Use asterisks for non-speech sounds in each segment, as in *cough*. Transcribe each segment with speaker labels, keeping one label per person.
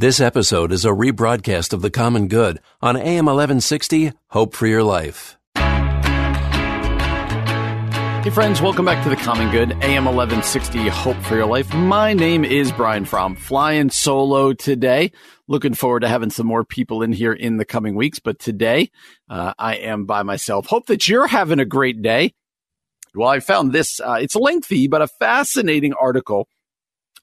Speaker 1: This episode is a rebroadcast of The Common Good on AM 1160, Hope for Your Life.
Speaker 2: Hey, friends, welcome back to The Common Good, AM 1160, Hope for Your Life. My name is Brian Fromm, flying solo today. Looking forward to having some more people in here in the coming weeks, but today uh, I am by myself. Hope that you're having a great day. Well, I found this, uh, it's lengthy, but a fascinating article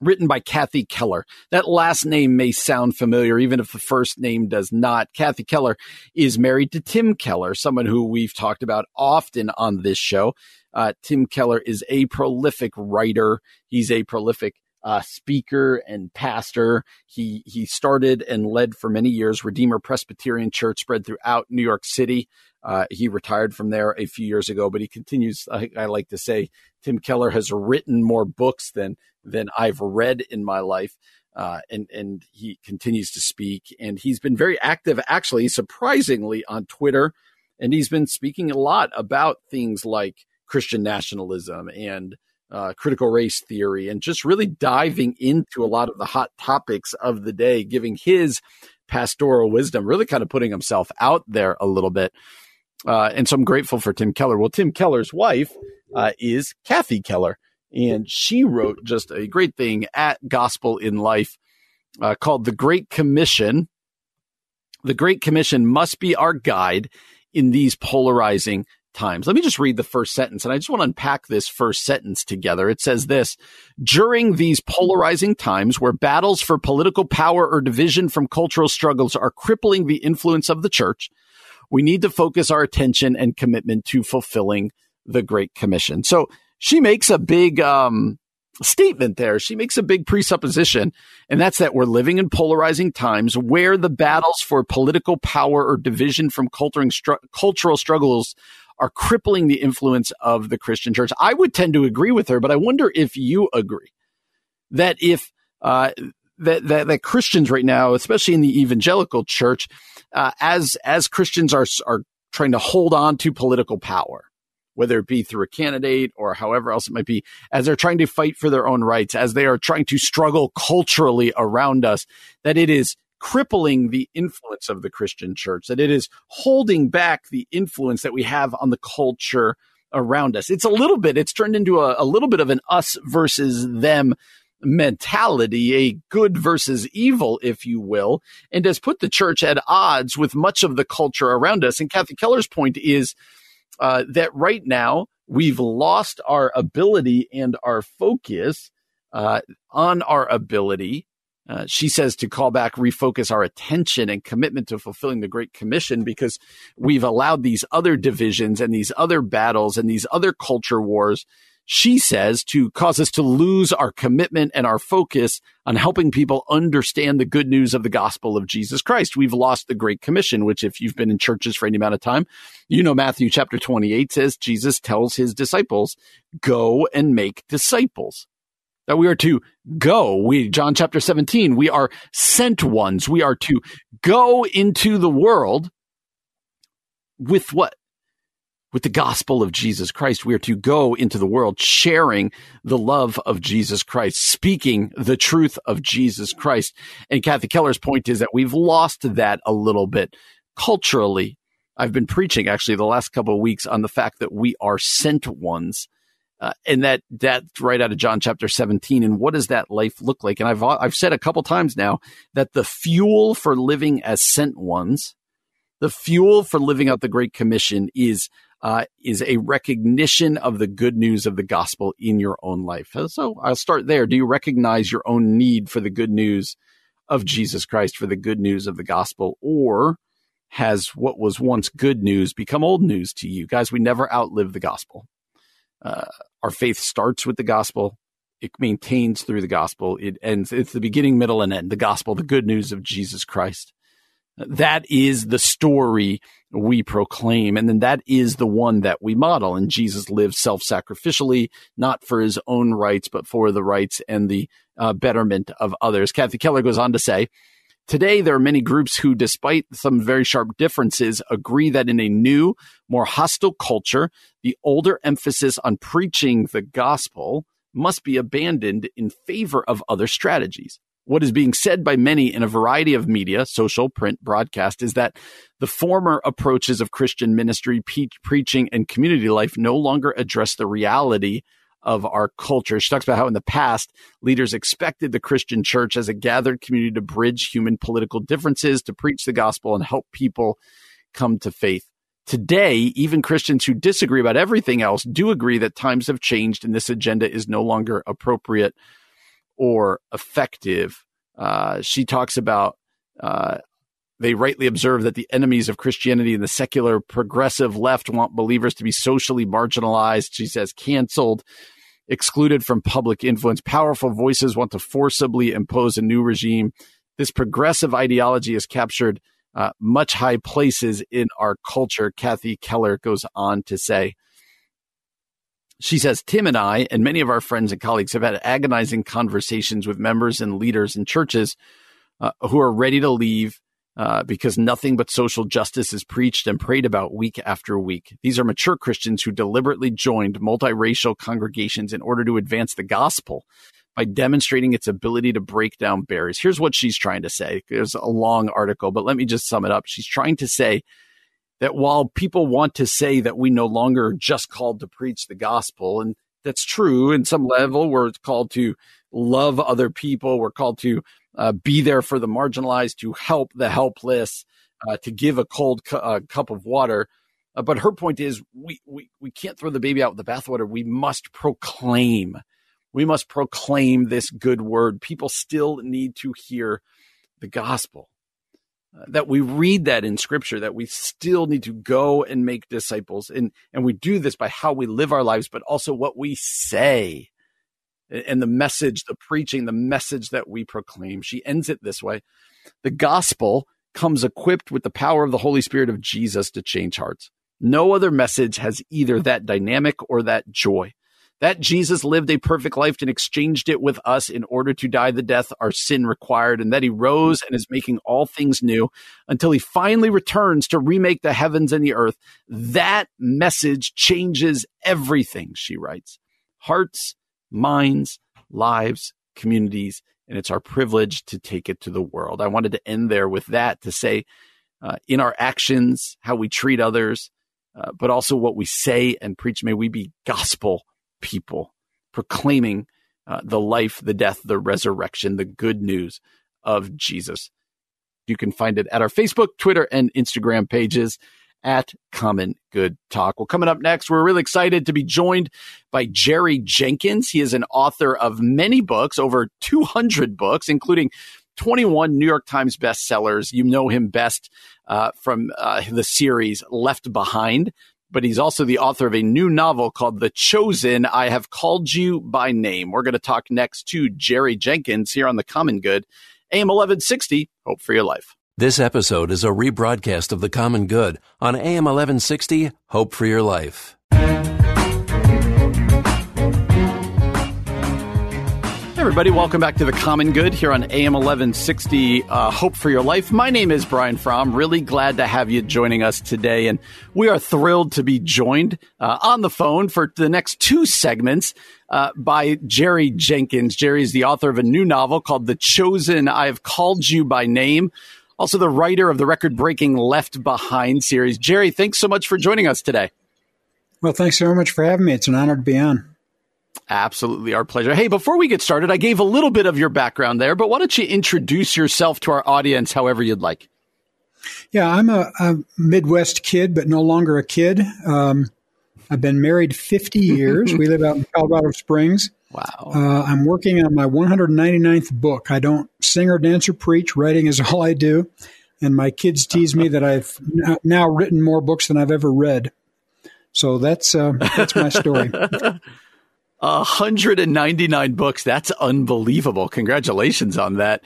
Speaker 2: written by Kathy Keller. That last name may sound familiar, even if the first name does not. Kathy Keller is married to Tim Keller, someone who we've talked about often on this show. Uh, Tim Keller is a prolific writer. He's a prolific uh, speaker and pastor. He he started and led for many years Redeemer Presbyterian Church spread throughout New York City. Uh, he retired from there a few years ago, but he continues. I, I, like to say Tim Keller has written more books than than I've read in my life. Uh, and and he continues to speak, and he's been very active, actually, surprisingly, on Twitter, and he's been speaking a lot about things like Christian nationalism and uh, critical race theory, and just really diving into a lot of the hot topics of the day, giving his pastoral wisdom, really kind of putting himself out there a little bit. Uh, and so I'm grateful for Tim Keller. Well, Tim Keller's wife uh, is Kathy Keller, and she wrote just a great thing at Gospel in Life uh, called The Great Commission. The Great Commission must be our guide in these polarizing times. Let me just read the first sentence, and I just want to unpack this first sentence together. It says this During these polarizing times where battles for political power or division from cultural struggles are crippling the influence of the church, we need to focus our attention and commitment to fulfilling the Great Commission. So she makes a big um, statement there. She makes a big presupposition, and that's that we're living in polarizing times where the battles for political power or division from stru- cultural struggles are crippling the influence of the Christian church. I would tend to agree with her, but I wonder if you agree that if uh, that, that, that Christians right now, especially in the evangelical church, uh, as as Christians are are trying to hold on to political power, whether it be through a candidate or however else it might be, as they're trying to fight for their own rights, as they are trying to struggle culturally around us, that it is crippling the influence of the Christian church, that it is holding back the influence that we have on the culture around us. It's a little bit, it's turned into a, a little bit of an us versus them mentality, a good versus evil, if you will, and has put the church at odds with much of the culture around us. And Kathy Keller's point is uh, that right now we've lost our ability and our focus uh, on our ability. Uh, she says to call back, refocus our attention and commitment to fulfilling the Great Commission because we've allowed these other divisions and these other battles and these other culture wars she says, to cause us to lose our commitment and our focus on helping people understand the good news of the gospel of Jesus Christ. We've lost the Great Commission, which, if you've been in churches for any amount of time, you know Matthew chapter 28 says Jesus tells his disciples, go and make disciples. That we are to go. We, John chapter 17, we are sent ones. We are to go into the world with what? With the gospel of Jesus Christ. We are to go into the world sharing the love of Jesus Christ, speaking the truth of Jesus Christ. And Kathy Keller's point is that we've lost that a little bit culturally. I've been preaching actually the last couple of weeks on the fact that we are sent ones. Uh, and that that's right out of John chapter 17. And what does that life look like? And I've I've said a couple times now that the fuel for living as sent ones, the fuel for living out the Great Commission is uh, is a recognition of the good news of the gospel in your own life. So I'll start there. Do you recognize your own need for the good news of Jesus Christ, for the good news of the gospel? Or has what was once good news become old news to you? Guys, we never outlive the gospel. Uh, our faith starts with the gospel it maintains through the gospel. It ends, it's the beginning, middle, and end. The gospel, the good news of Jesus Christ. That is the story we proclaim. And then that is the one that we model. And Jesus lived self sacrificially, not for his own rights, but for the rights and the uh, betterment of others. Kathy Keller goes on to say, Today, there are many groups who, despite some very sharp differences, agree that in a new, more hostile culture, the older emphasis on preaching the gospel must be abandoned in favor of other strategies. What is being said by many in a variety of media, social, print, broadcast, is that the former approaches of Christian ministry, pe- preaching, and community life no longer address the reality of our culture. She talks about how in the past, leaders expected the Christian church as a gathered community to bridge human political differences, to preach the gospel, and help people come to faith. Today, even Christians who disagree about everything else do agree that times have changed and this agenda is no longer appropriate or effective. Uh, she talks about uh, they rightly observe that the enemies of Christianity and the secular progressive left want believers to be socially marginalized. She says canceled, excluded from public influence. Powerful voices want to forcibly impose a new regime. This progressive ideology has captured uh, much high places in our culture, Kathy Keller goes on to say. She says, Tim and I, and many of our friends and colleagues, have had agonizing conversations with members and leaders in churches uh, who are ready to leave uh, because nothing but social justice is preached and prayed about week after week. These are mature Christians who deliberately joined multiracial congregations in order to advance the gospel by demonstrating its ability to break down barriers. Here's what she's trying to say. There's a long article, but let me just sum it up. She's trying to say that while people want to say that we no longer are just called to preach the gospel, and that's true in some level, we're called to love other people, we're called to uh, be there for the marginalized, to help the helpless, uh, to give a cold cu- uh, cup of water. Uh, but her point is, we, we we can't throw the baby out with the bathwater. We must proclaim. We must proclaim this good word. People still need to hear the gospel. That we read that in scripture that we still need to go and make disciples and and we do this by how we live our lives but also what we say and the message, the preaching, the message that we proclaim. She ends it this way The gospel comes equipped with the power of the Holy Spirit of Jesus to change hearts. No other message has either that dynamic or that joy. That Jesus lived a perfect life and exchanged it with us in order to die the death our sin required, and that he rose and is making all things new until he finally returns to remake the heavens and the earth. That message changes everything, she writes. Hearts minds, lives, communities, and it's our privilege to take it to the world. I wanted to end there with that to say, uh, in our actions, how we treat others, uh, but also what we say and preach, may we be gospel people, proclaiming uh, the life, the death, the resurrection, the good news of Jesus. You can find it at our Facebook, Twitter, and Instagram pages at Common Good Talk. Well, coming up next, we're really excited to be joined by Jerry Jenkins. He is an author of many books, over 200 books, including 21 New York Times bestsellers. You know him best uh, from uh, the series Left Behind, but he's also the author of a new novel called The Chosen I Have Called You by Name. We're going to talk next to Jerry Jenkins here on The Common Good, AM 1160. Hope for your life.
Speaker 1: This episode is a rebroadcast of The Common Good on AM 1160 Hope for Your Life.
Speaker 2: Everybody, welcome back to The Common Good here on AM 1160 uh, Hope for Your Life. My name is Brian Fromm. Really glad to have you joining us today. And we are thrilled to be joined uh, on the phone for the next two segments uh, by Jerry Jenkins. Jerry is the author of a new novel called The Chosen I Have Called You by Name also the writer of the record breaking Left Behind series. Jerry, thanks so much for joining us today.
Speaker 3: Well, thanks very much for having me. It's an honor to be on.
Speaker 2: Absolutely, our pleasure. Hey, before we get started, I gave a little bit of your background there, but why don't you introduce yourself to our audience however you'd like?
Speaker 3: Yeah, I'm a, a Midwest kid, but no longer a kid. Um, I've been married 50 years. we live out in Colorado Springs.
Speaker 2: Wow.
Speaker 3: Uh, I'm working on my 199th book. I don't sing or dance or preach. Writing is *laughs* all I do. And my kids tease me that I've now written more books than I've ever read. So that's uh, that's my story. *laughs*
Speaker 2: 199 books. That's unbelievable. Congratulations on that.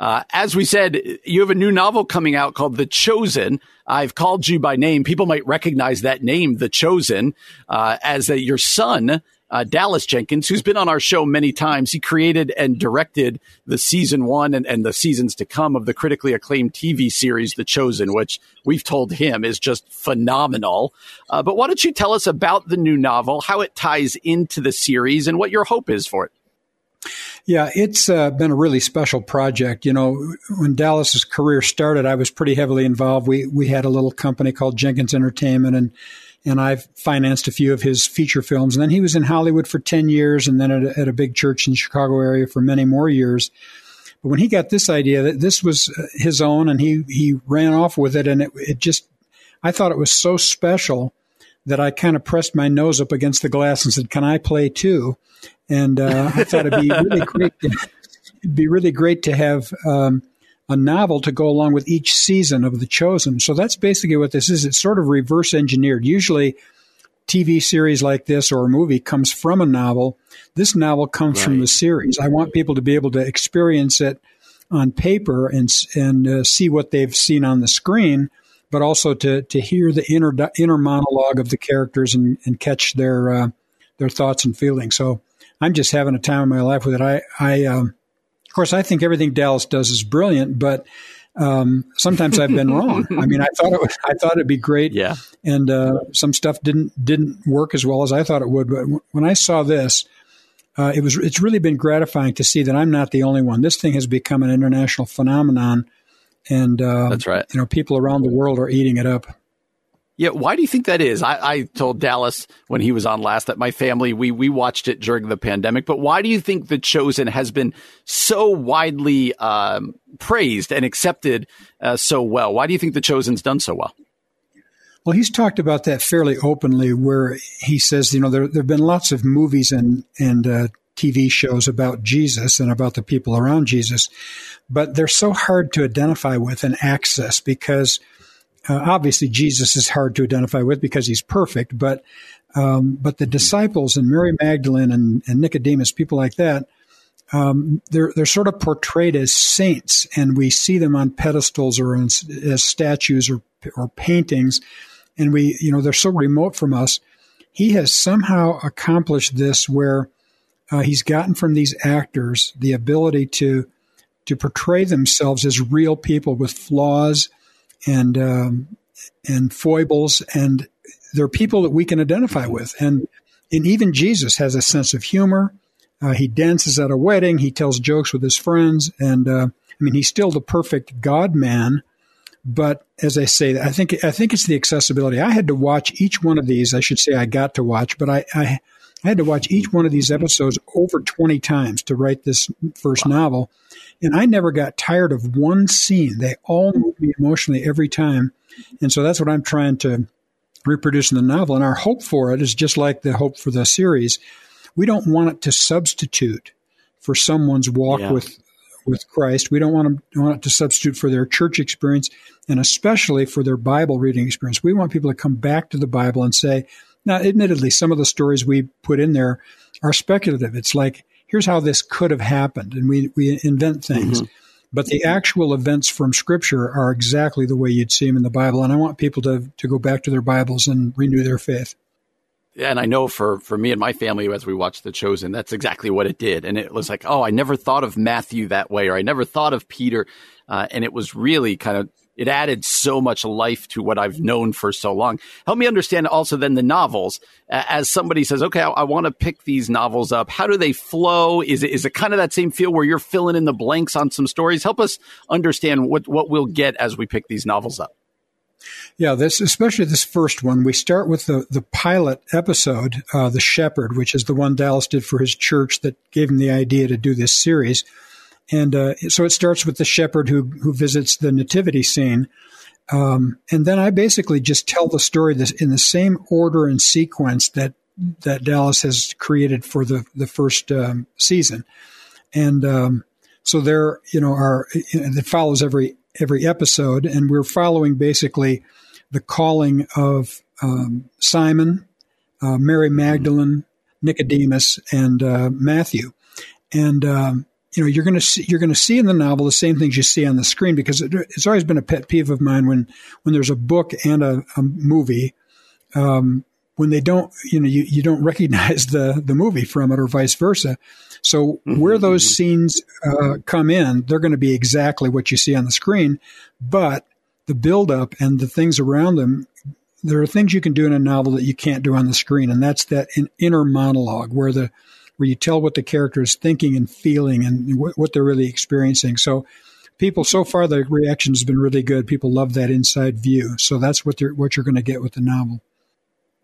Speaker 2: Uh, as we said, you have a new novel coming out called The Chosen. I've called you by name. People might recognize that name, The Chosen, uh, as a, your son uh, Dallas Jenkins, who's been on our show many times. He created and directed the season one and, and the seasons to come of the critically acclaimed TV series, The Chosen, which we've told him is just phenomenal. Uh, but why don't you tell us about the new novel, how it ties into the series, and what your hope is for it?
Speaker 3: Yeah, it's uh, been a really special project. You know, when Dallas's career started, I was pretty heavily involved. We we had a little company called Jenkins Entertainment, and and I've financed a few of his feature films. And then he was in Hollywood for 10 years and then at a, at a big church in the Chicago area for many more years. But when he got this idea that this was uh, his own and he, he ran off with it and it, it just, I thought it was so special that I kind of pressed my nose up against the glass and said, can I play too? And uh, I thought it'd be really *laughs* great. To, it'd be really great to have, um, a novel to go along with each season of The Chosen. So that's basically what this is. It's sort of reverse engineered. Usually, TV series like this or a movie comes from a novel. This novel comes right. from the series. I want people to be able to experience it on paper and and uh, see what they've seen on the screen, but also to to hear the inner inner monologue of the characters and, and catch their uh, their thoughts and feelings. So I'm just having a time of my life with it. I I um, of course, I think everything Dallas does is brilliant, but um, sometimes I've been wrong. *laughs* I mean, I thought it was, I thought it'd be great,
Speaker 2: yeah,
Speaker 3: and uh, some stuff didn't didn't work as well as I thought it would. But w- when I saw this, uh, it was it's really been gratifying to see that I'm not the only one. This thing has become an international phenomenon, and uh,
Speaker 2: that's right.
Speaker 3: You know, people around the world are eating it up.
Speaker 2: Yeah, why do you think that is? I, I, told Dallas when he was on last that my family we we watched it during the pandemic. But why do you think The Chosen has been so widely um, praised and accepted uh, so well? Why do you think The Chosen's done so well?
Speaker 3: Well, he's talked about that fairly openly, where he says, you know, there there have been lots of movies and and uh, TV shows about Jesus and about the people around Jesus, but they're so hard to identify with and access because uh, obviously, Jesus is hard to identify with because he's perfect, but um, but the disciples and Mary Magdalene and, and Nicodemus, people like that, um, they're they're sort of portrayed as saints, and we see them on pedestals or in, as statues or or paintings, and we you know they're so remote from us. He has somehow accomplished this where uh, he's gotten from these actors the ability to to portray themselves as real people with flaws and um, and foibles, and they're people that we can identify with. And and even Jesus has a sense of humor. Uh, he dances at a wedding. He tells jokes with his friends, and uh, I mean, he's still the perfect God man. But as I say, I think I think it's the accessibility. I had to watch each one of these. I should say I got to watch, but I, I, I had to watch each one of these episodes over twenty times to write this first wow. novel. And I never got tired of one scene. They all moved me emotionally every time. And so that's what I'm trying to reproduce in the novel. And our hope for it is just like the hope for the series. We don't want it to substitute for someone's walk yeah. with with Christ. We don't want, to, want it to substitute for their church experience and especially for their Bible reading experience. We want people to come back to the Bible and say, now, admittedly, some of the stories we put in there are speculative. It's like, here's how this could have happened, and we we invent things. Mm-hmm. But the actual events from Scripture are exactly the way you'd see them in the Bible, and I want people to to go back to their Bibles and renew their faith.
Speaker 2: And I know for for me and my family, as we watched The Chosen, that's exactly what it did. And it was like, oh, I never thought of Matthew that way, or I never thought of Peter, uh, and it was really kind of it added so much life to what I've known for so long. Help me understand also then the novels. As somebody says, okay, I, I want to pick these novels up. How do they flow? Is it is it kind of that same feel where you're filling in the blanks on some stories? Help us understand what what we'll get as we pick these novels up.
Speaker 3: Yeah, this especially this first one. We start with the the pilot episode, uh, the Shepherd, which is the one Dallas did for his church that gave him the idea to do this series. And uh, so it starts with the shepherd who who visits the nativity scene, um, and then I basically just tell the story this in the same order and sequence that that Dallas has created for the the first um, season, and um, so there you know are it follows every every episode, and we're following basically the calling of um, Simon, uh, Mary Magdalene, Nicodemus and uh, Matthew, and um, you know you're going to see you're going to see in the novel the same things you see on the screen because it, it's always been a pet peeve of mine when when there's a book and a, a movie. Um, when they don't, you know, you, you don't recognize *laughs* the, the movie from it or vice versa. So mm-hmm. where those scenes uh, come in, they're going to be exactly what you see on the screen, but the buildup and the things around them, there are things you can do in a novel that you can't do on the screen, and that's that inner monologue where the where you tell what the character is thinking and feeling and what, what they're really experiencing. So people so far the reaction has been really good. People love that inside view. So that's what they're what you're going to get with the novel.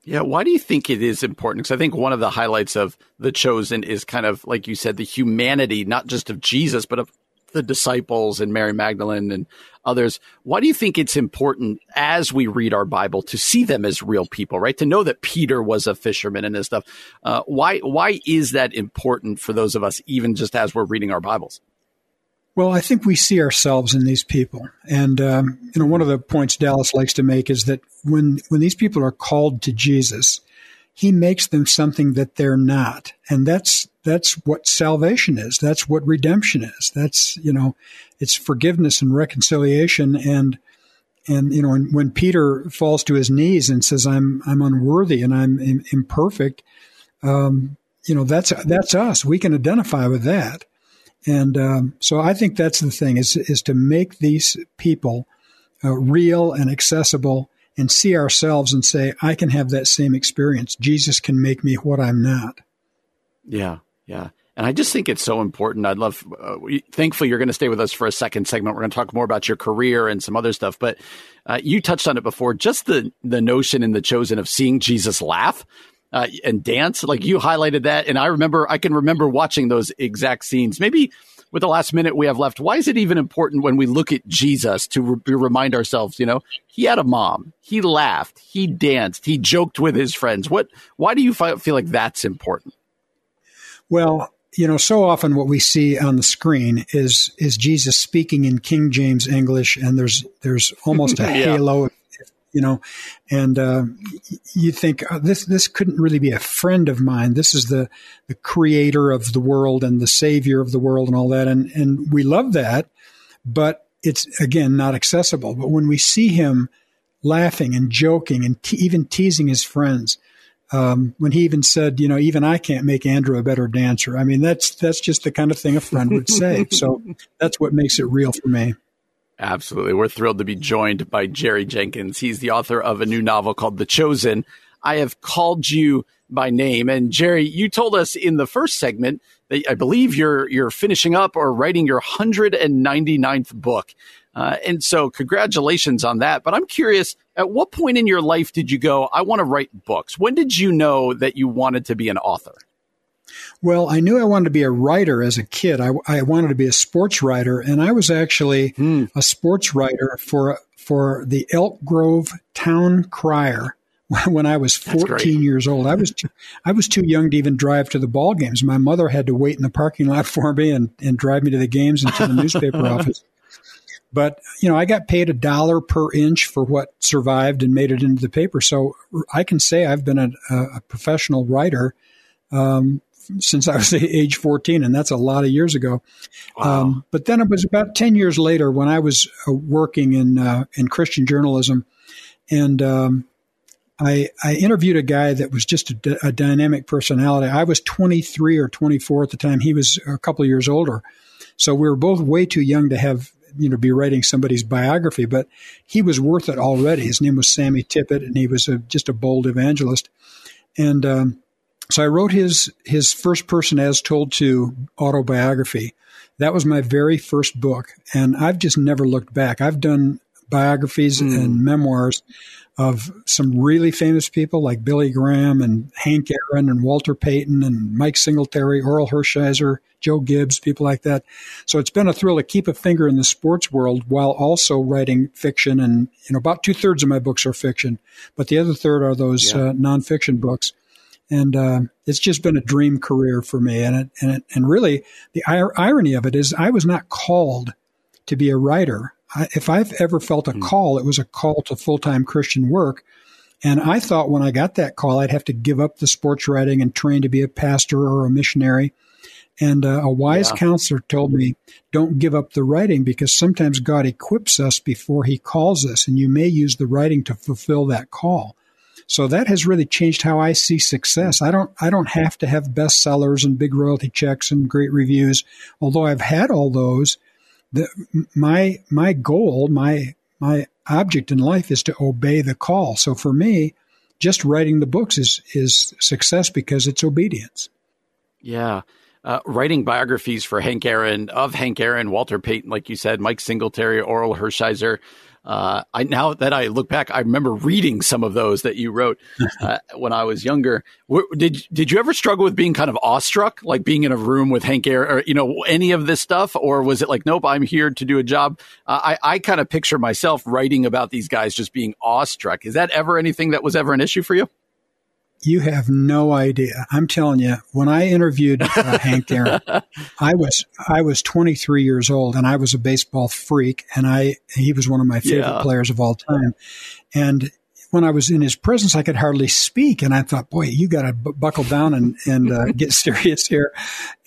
Speaker 2: Yeah, why do you think it is important? Because I think one of the highlights of The Chosen is kind of, like you said, the humanity, not just of Jesus, but of the disciples and Mary Magdalene and others. Why do you think it's important as we read our Bible to see them as real people, right? To know that Peter was a fisherman and this stuff. Uh, why, why is that important for those of us, even just as we're reading our Bibles?
Speaker 3: Well, I think we see ourselves in these people, and um, you know, one of the points Dallas likes to make is that when when these people are called to Jesus, He makes them something that they're not, and that's that's what salvation is. That's what redemption is. That's you know, it's forgiveness and reconciliation, and and you know, when, Peter falls to his knees and says, "I'm I'm unworthy and I'm imperfect," um, you know, that's that's us. We can identify with that and um, so I think that's the thing is is to make these people uh, real and accessible and see ourselves and say, I can have that same experience. Jesus can make me what I'm not.
Speaker 2: Yeah, yeah. And I just think it's so important. I'd love, uh, thankfully, you're going to stay with us for a second segment. We're going to talk more about your career and some other stuff. But uh, you touched on it before. Just the the notion in the chosen of seeing Jesus laugh uh, and dance. Like you highlighted that, and I remember I can remember watching those exact scenes. Maybe with the last minute we have left, why is it even important when we look at Jesus to re- remind ourselves? You know, he had a mom, he laughed, he danced, he joked with his friends. What? Why do you fi- feel like that's important?
Speaker 3: Well, you know, so often what we see on the screen is is Jesus speaking in King James English, and there's there's almost a *laughs* yeah. halo you know, and uh, you think oh, this this couldn't really be a friend of mine. This is the the creator of the world and the savior of the world and all that, and and we love that, but it's again not accessible. But when we see him laughing and joking and te- even teasing his friends. Um, when he even said, you know, even I can't make Andrew a better dancer. I mean, that's that's just the kind of thing a friend would say. *laughs* so that's what makes it real for me.
Speaker 2: Absolutely. We're thrilled to be joined by Jerry Jenkins. He's the author of a new novel called The Chosen. I have called you by name. And Jerry, you told us in the first segment that I believe you're you're finishing up or writing your 199th book. Uh, and so congratulations on that. But I'm curious, at what point in your life did you go, I want to write books? When did you know that you wanted to be an author?
Speaker 3: Well, I knew I wanted to be a writer as a kid. I, I wanted to be a sports writer, and I was actually mm. a sports writer for for the Elk Grove Town Crier *laughs* when I was 14 years old. I was too, I was too young to even drive to the ball games. My mother had to wait in the parking lot *laughs* for me and, and drive me to the games and to the newspaper *laughs* office. But you know, I got paid a dollar per inch for what survived and made it into the paper. So I can say I've been a, a professional writer um, since I was *laughs* age 14, and that's a lot of years ago. Wow. Um, but then it was about 10 years later when I was uh, working in uh, in Christian journalism, and um, I, I interviewed a guy that was just a, a, dynamic personality. I was 23 or 24 at the time. He was a couple of years older, so we were both way too young to have you know be writing somebody's biography. But he was worth it already. His name was Sammy Tippit, and he was a, just a bold evangelist, and um, so I wrote his his first person as told to autobiography. That was my very first book, and I've just never looked back. I've done biographies mm. and memoirs of some really famous people like Billy Graham and Hank Aaron and Walter Payton and Mike Singletary, Orel Hershiser, Joe Gibbs, people like that. So it's been a thrill to keep a finger in the sports world while also writing fiction. And you know, about two thirds of my books are fiction, but the other third are those yeah. uh, nonfiction books and uh, it's just been a dream career for me. And it, and it, and really, the ir- irony of it is, I was not called to be a writer. I, if I've ever felt a mm. call, it was a call to full time Christian work. And I thought when I got that call, I'd have to give up the sports writing and train to be a pastor or a missionary. And uh, a wise yeah. counselor told me, don't give up the writing because sometimes God equips us before he calls us, and you may use the writing to fulfill that call. So that has really changed how I see success. I don't I don't have to have bestsellers and big royalty checks and great reviews. Although I've had all those, the, my my goal, my my object in life is to obey the call. So for me, just writing the books is is success because it's obedience.
Speaker 2: Yeah. Uh, writing biographies for Hank Aaron, of Hank Aaron, Walter Payton, like you said, Mike Singletary, Orel Hershiser, uh, I now that I look back, I remember reading some of those that you wrote *laughs* uh, when I was younger. did did you ever struggle with being kind of awestruck, like being in a room with Hank Aaron, or you know any of this stuff, or was it like, nope, I'm here to do a job? Uh, I I kind of picture myself writing about these guys just being awestruck. Is that ever anything that was ever an issue for you?
Speaker 3: You have no idea. I'm telling you, when I interviewed uh, Hank Aaron, *laughs* I was I was 23 years old and I was a baseball freak, and I he was one of my favorite yeah. players of all time. And when I was in his presence, I could hardly speak, and I thought, boy, you got to b- buckle down and and uh, *laughs* get serious here.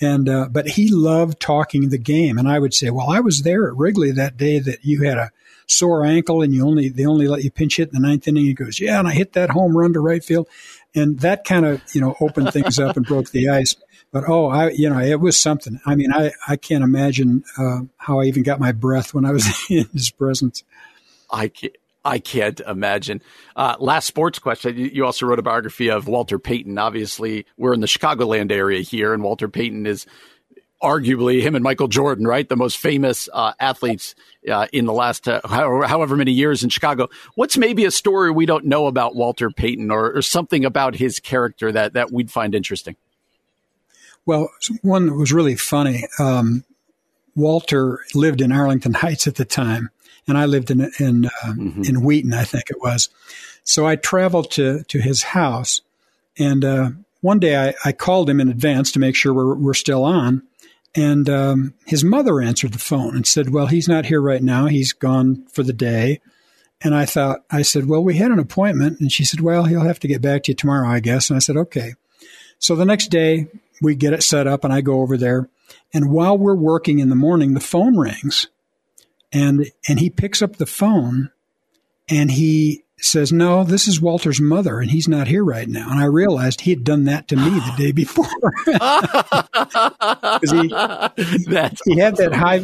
Speaker 3: And uh, but he loved talking the game, and I would say, well, I was there at Wrigley that day that you had a sore ankle and you only they only let you pinch hit in the ninth inning. He goes, yeah, and I hit that home run to right field and that kind of you know opened things up and broke the ice. But oh, I you know it was something. I mean, I I can't imagine uh, how I even got my breath when I was *laughs* in his presence.
Speaker 2: I can't. I can't imagine. Uh, last sports question. You also wrote a biography of Walter Payton. Obviously, we're in the Chicagoland area here, and Walter Payton is arguably him and Michael Jordan, right? The most famous uh, athletes uh, in the last uh, however many years in Chicago. What's maybe a story we don't know about Walter Payton or, or something about his character that, that we'd find interesting?
Speaker 3: Well, one that was really funny. Um, Walter lived in Arlington Heights at the time, and I lived in in uh, mm-hmm. in Wheaton, I think it was. So I traveled to to his house, and uh, one day I, I, called him in advance to make sure we're, we're still on. And um, his mother answered the phone and said, Well, he's not here right now. He's gone for the day. And I thought, I said, Well, we had an appointment. And she said, Well, he'll have to get back to you tomorrow, I guess. And I said, Okay. So the next day, we get it set up and I go over there. And while we're working in the morning, the phone rings. And, and he picks up the phone and he says, No, this is Walter's mother, and he's not here right now. And I realized he had done that to me the day *laughs* before. he, That's he had that high,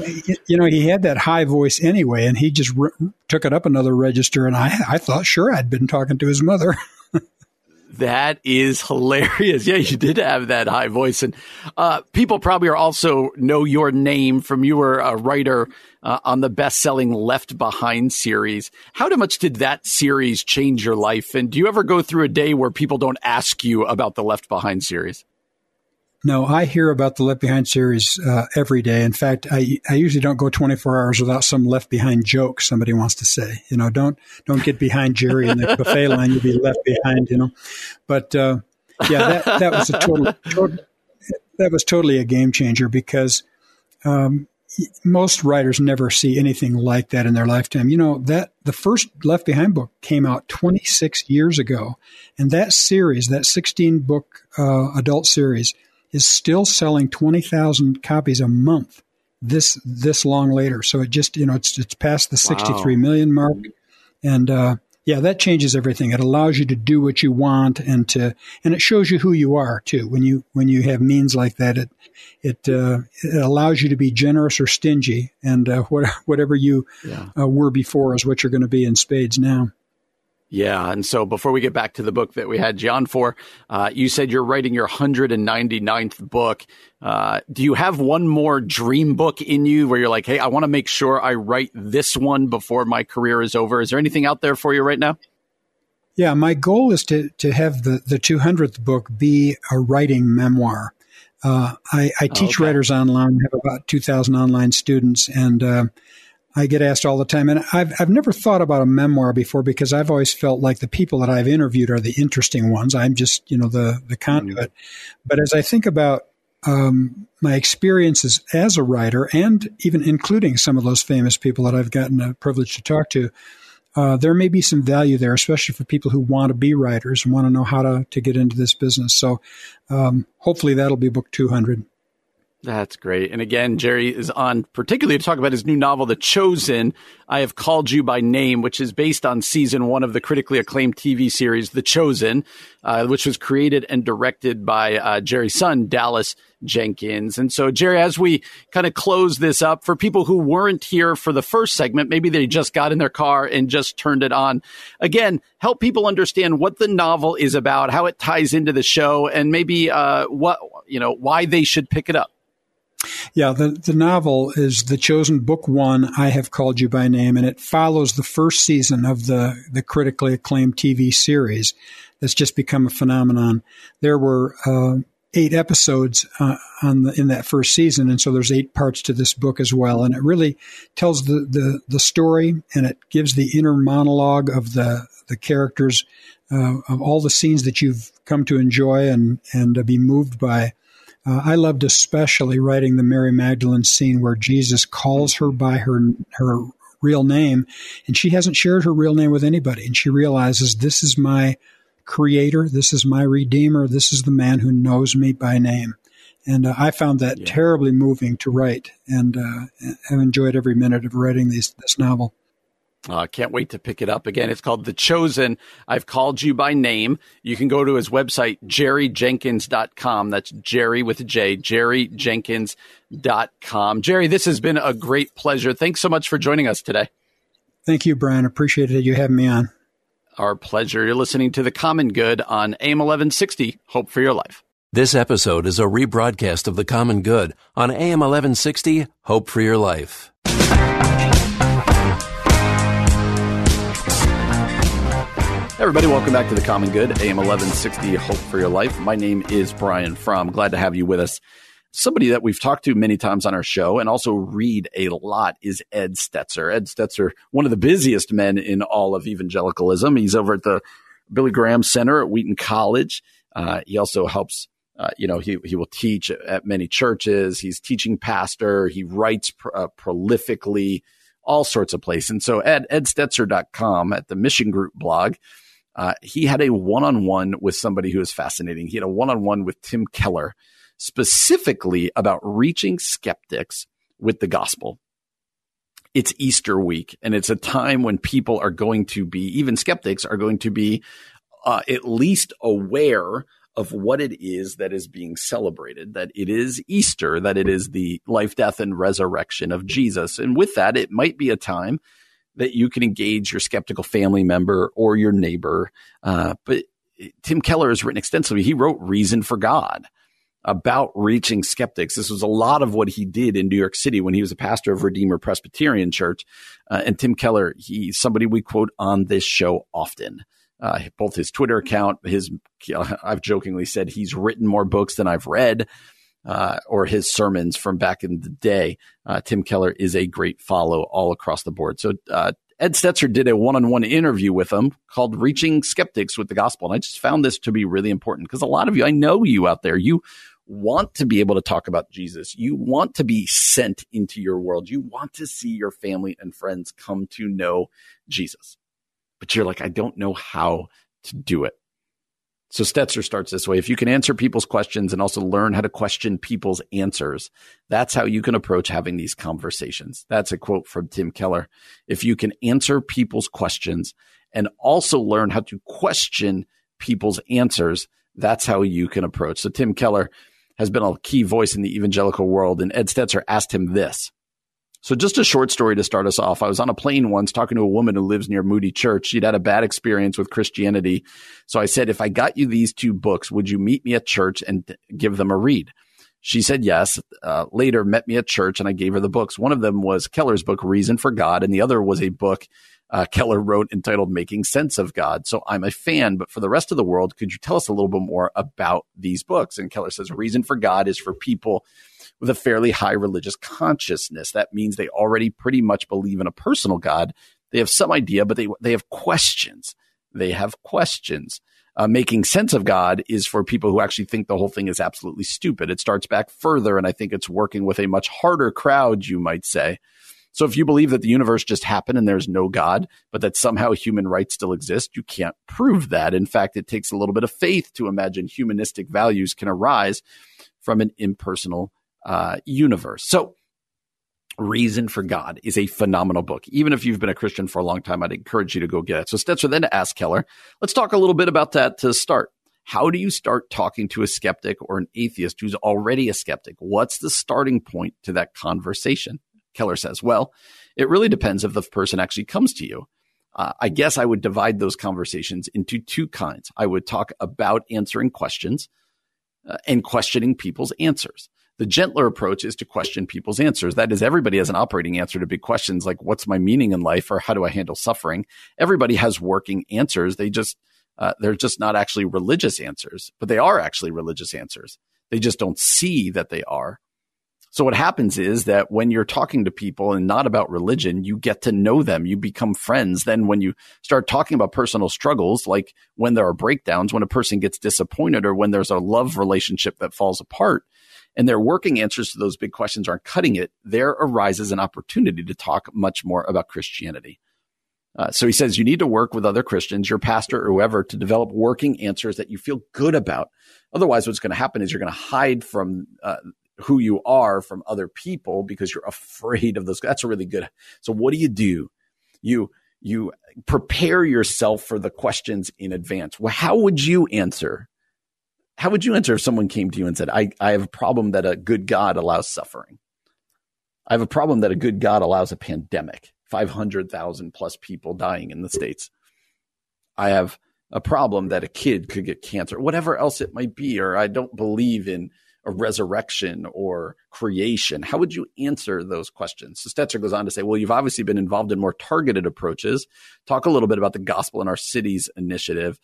Speaker 3: you know, he had that high voice anyway, and he just re- took it up another register. And I, I thought, sure, I'd been talking to his mother. *laughs*
Speaker 2: That is hilarious. *laughs* Yeah, you did have that high voice, and uh, people probably are also know your name from you were a writer uh, on the best-selling Left Behind series. How much did that series change your life? And do you ever go through a day where people don't ask you about the Left Behind series?
Speaker 3: No, I hear about the Left Behind series uh, every day. In fact, I I usually don't go 24 hours without some Left Behind joke somebody wants to say. You know, don't don't get behind Jerry in the *laughs* buffet line; you'll be left behind. You know, but uh, yeah, that that was a total, total, that was totally a game changer because um, most writers never see anything like that in their lifetime. You know that the first Left Behind book came out 26 years ago, and that series, that 16 book uh, adult series is still selling 20,000 copies a month this this long later. So it just, you know, it's it's past the sixty-three wow. million mark. And uh, yeah, that changes everything. It allows you to do what you want and to and it shows you who you are too. When you when you have means like that, it it uh, it allows you to be generous or stingy and uh, *laughs* whatever you yeah. Uh, were before is what you're going to be in spades now.
Speaker 2: Yeah. And so before we get back to the book that we had John for, uh, you said you're writing your 199th book. Uh, do you have one more dream book in you where you're like, hey, I want to make sure I write this one before my career is over? Is there anything out there for you right now?
Speaker 3: Yeah, my goal is to, to have the, the 200th book be a writing memoir. Uh, I, I, teach okay. writers online, have about 2,000 online students, and uh, I get asked all the time, and I've I've never thought about a memoir before because I've always felt like the people that I've interviewed are the interesting ones. I'm just you know the the conduit. Mm-hmm. But as I think about um, my experiences as a writer, and even including some of those famous people that I've gotten a privilege to talk to, uh, there may be some value there, especially for people who want to be writers and want to know how to, to get into this business. So um, hopefully that'll be book 200.
Speaker 2: That's great. And again, Jerry is on particularly to talk about his new novel, The Chosen. I have called you by name, which is based on season one of the critically acclaimed TV series, The Chosen, uh, which was created and directed by uh, Jerry's son, Dallas Jenkins. And so, Jerry, as we kind of close this up, for people who weren't here for the first segment, maybe they just got in their car and just turned it on. Again, help people understand what the novel is about, how it ties into the show, and maybe uh, what you know why they should pick it up.
Speaker 3: Yeah, the, the novel is The Chosen Book One, I Have Called You by Name, and it follows the first season of the, the critically acclaimed TV series that's just become a phenomenon. There were uh, eight episodes uh, on the, in that first season, and so there's eight parts to this book as well. And it really tells the, the, the story, and it gives the inner monologue of the, the characters, uh, of all the scenes that you've come to enjoy and, and be moved by. Uh, I loved especially writing the Mary Magdalene scene where Jesus calls her by her her real name, and she hasn't shared her real name with anybody, and she realizes this is my creator, this is my redeemer, this is the man who knows me by name. And uh, I found that yeah. terribly moving to write, and uh, have enjoyed every minute of writing these, this novel.
Speaker 2: I uh, can't wait to pick it up again. It's called The Chosen. I've called you by name. You can go to his website, jerryjenkins.com. That's Jerry with a J, jerryjenkins.com. Jerry, this has been a great pleasure. Thanks so much for joining us today.
Speaker 3: Thank you, Brian. Appreciate it. You having me on.
Speaker 2: Our pleasure. You're listening to The Common Good on AM 1160. Hope for your life.
Speaker 1: This episode is a rebroadcast of The Common Good on AM 1160. Hope for your life.
Speaker 2: Everybody, welcome back to the Common Good, AM 1160, Hope for Your Life. My name is Brian Fromm. Glad to have you with us. Somebody that we've talked to many times on our show and also read a lot is Ed Stetzer. Ed Stetzer, one of the busiest men in all of evangelicalism. He's over at the Billy Graham Center at Wheaton College. Uh, he also helps uh, you know, he, he will teach at many churches. He's teaching pastor. He writes pr- uh, prolifically, all sorts of places. And so at edstetzer.com at the Mission Group blog, uh, he had a one on one with somebody who was fascinating. He had a one on one with Tim Keller, specifically about reaching skeptics with the gospel. It's Easter week, and it's a time when people are going to be, even skeptics are going to be uh, at least aware of what it is that is being celebrated, that it is Easter, that it is the life, death, and resurrection of Jesus. And with that, it might be a time that you can engage your skeptical family member or your neighbor. Uh, but Tim Keller has written extensively. He wrote Reason for God about reaching skeptics. This was a lot of what he did in New York City when he was a pastor of Redeemer Presbyterian Church. Uh, and Tim Keller, he's somebody we quote on this show often. Uh, both his Twitter account, his, I've jokingly said he's written more books than I've read uh, or his sermons from back in the day. Uh, Tim Keller is a great follow all across the board. So uh, Ed Stetzer did a one-on-one interview with him called "Reaching Skeptics with the Gospel," and I just found this to be really important because a lot of you, I know you out there, you want to be able to talk about Jesus. You want to be sent into your world. You want to see your family and friends come to know Jesus. But you're like, I don't know how to do it. So Stetzer starts this way. If you can answer people's questions and also learn how to question people's answers, that's how you can approach having these conversations. That's a quote from Tim Keller. If you can answer people's questions and also learn how to question people's answers, that's how you can approach. So Tim Keller has been a key voice in the evangelical world and Ed Stetzer asked him this. So, just a short story to start us off. I was on a plane once talking to a woman who lives near Moody Church. She'd had a bad experience with Christianity. So I said, If I got you these two books, would you meet me at church and give them a read? She said yes. Uh, later, met me at church and I gave her the books. One of them was Keller's book, Reason for God, and the other was a book uh, Keller wrote entitled Making Sense of God. So I'm a fan, but for the rest of the world, could you tell us a little bit more about these books? And Keller says, Reason for God is for people with a fairly high religious consciousness. That means they already pretty much believe in a personal God. They have some idea, but they, they have questions. They have questions. Uh, making sense of God is for people who actually think the whole thing is absolutely stupid. It starts back further, and I think it's working with a much harder crowd, you might say. So if you believe that the universe just happened and there's no God, but that somehow human rights still exist, you can't prove that. In fact, it takes a little bit of faith to imagine humanistic values can arise from an impersonal uh, universe. So Reason for God is a phenomenal book. Even if you've been a Christian for a long time, I'd encourage you to go get it. So Stetzer then asked Keller, let's talk a little bit about that to start. How do you start talking to a skeptic or an atheist who's already a skeptic? What's the starting point to that conversation? Keller says, well, it really depends if the person actually comes to you. Uh, I guess I would divide those conversations into two kinds. I would talk about answering questions uh, and questioning people's answers. The gentler approach is to question people's answers. That is, everybody has an operating answer to big questions like, what's my meaning in life or how do I handle suffering? Everybody has working answers. They just, uh, they're just not actually religious answers, but they are actually religious answers. They just don't see that they are. So what happens is that when you're talking to people and not about religion, you get to know them, you become friends. Then when you start talking about personal struggles, like when there are breakdowns, when a person gets disappointed or when there's a love relationship that falls apart, and their working answers to those big questions aren't cutting it, there arises an opportunity to talk much more about Christianity. Uh, so he says you need to work with other Christians, your pastor or whoever, to develop working answers that you feel good about. Otherwise, what's going to happen is you're going to hide from uh, who you are from other people because you're afraid of those. That's a really good. So what do you do? You you prepare yourself for the questions in advance. Well, how would you answer how would you answer if someone came to you and said, I, I have a problem that a good God allows suffering? I have a problem that a good God allows a pandemic, 500,000 plus people dying in the States. I have a problem that a kid could get cancer, whatever else it might be, or I don't believe in a resurrection or creation. How would you answer those questions? So Stetzer goes on to say, well, you've obviously been involved in more targeted approaches. Talk a little bit about the Gospel in Our Cities initiative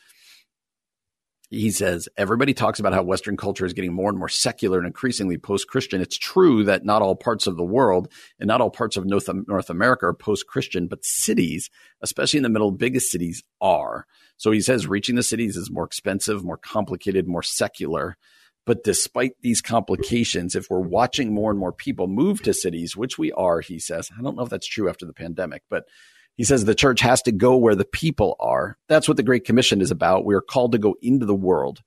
Speaker 2: he says everybody talks about how Western culture is getting more and more secular and increasingly post Christian. It's true that not all parts of the world and not all parts of North, North America are post Christian, but cities, especially in the middle, biggest cities are. So he says reaching the cities is more expensive, more complicated, more secular. But despite these complications, if we're watching more and more people move to cities, which we are, he says, I don't know if that's true after the pandemic, but he says the church has to go where the people are. That's what the Great Commission is about. We are called to go into the world.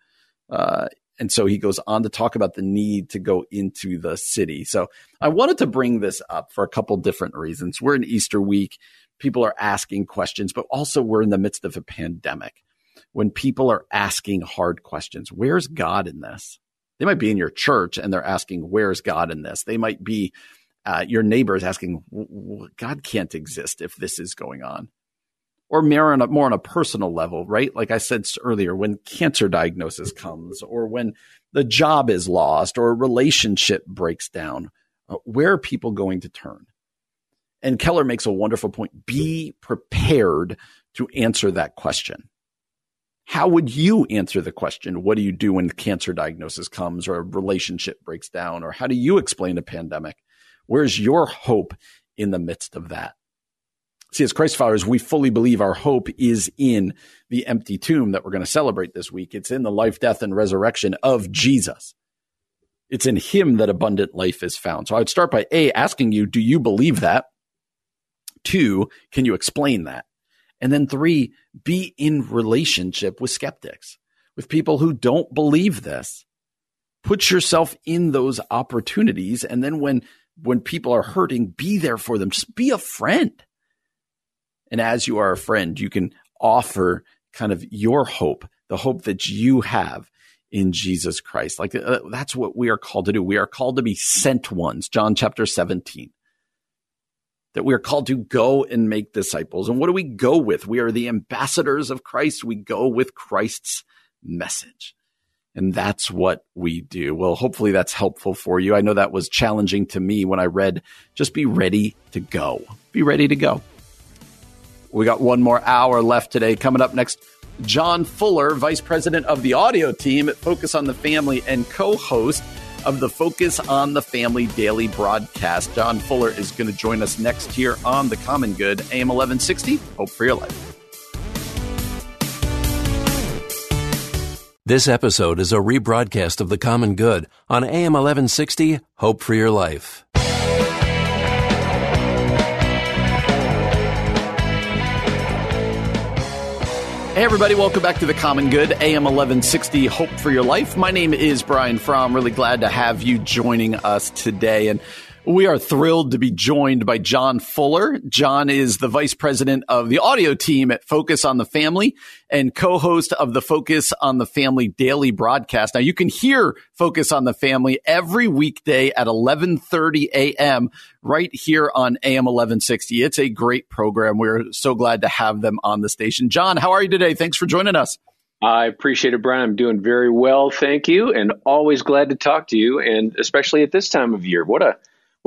Speaker 2: Uh, and so he goes on to talk about the need to go into the city. So I wanted to bring this up for a couple different reasons. We're in Easter week. People are asking questions, but also we're in the midst of a pandemic. When people are asking hard questions, where's God in this? They might be in your church and they're asking, where's God in this? They might be uh, your neighbor is asking, God can't exist if this is going on. Or more on, a, more on a personal level, right? Like I said earlier, when cancer diagnosis comes, or when the job is lost, or a relationship breaks down, uh, where are people going to turn? And Keller makes a wonderful point. Be prepared to answer that question. How would you answer the question? What do you do when the cancer diagnosis comes or a relationship breaks down? Or how do you explain a pandemic? Where's your hope in the midst of that? See, as Christ followers, we fully believe our hope is in the empty tomb that we're going to celebrate this week. It's in the life, death, and resurrection of Jesus. It's in him that abundant life is found. So I would start by A, asking you, do you believe that? Two, can you explain that? And then three, be in relationship with skeptics, with people who don't believe this. Put yourself in those opportunities. And then when when people are hurting, be there for them. Just be a friend. And as you are a friend, you can offer kind of your hope, the hope that you have in Jesus Christ. Like uh, that's what we are called to do. We are called to be sent ones. John chapter 17. That we are called to go and make disciples. And what do we go with? We are the ambassadors of Christ. We go with Christ's message. And that's what we do. Well, hopefully that's helpful for you. I know that was challenging to me when I read, just be ready to go. Be ready to go. We got one more hour left today. Coming up next, John Fuller, Vice President of the audio team at Focus on the Family and co host of the Focus on the Family daily broadcast. John Fuller is going to join us next here on The Common Good, AM 1160. Hope for your life.
Speaker 1: This episode is a rebroadcast of The Common Good on AM 1160 Hope for Your Life.
Speaker 2: Hey, everybody, welcome back to The Common Good, AM 1160 Hope for Your Life. My name is Brian Fromm. Really glad to have you joining us today. And we are thrilled to be joined by John Fuller. John is the vice president of the audio team at Focus on the Family and co-host of the Focus on the Family daily broadcast. Now you can hear Focus on the Family every weekday at 11:30 a.m. right here on AM 1160. It's a great program. We're so glad to have them on the station. John, how are you today? Thanks for joining us.
Speaker 4: I appreciate it, Brian. I'm doing very well, thank you, and always glad to talk to you, and especially at this time of year. What a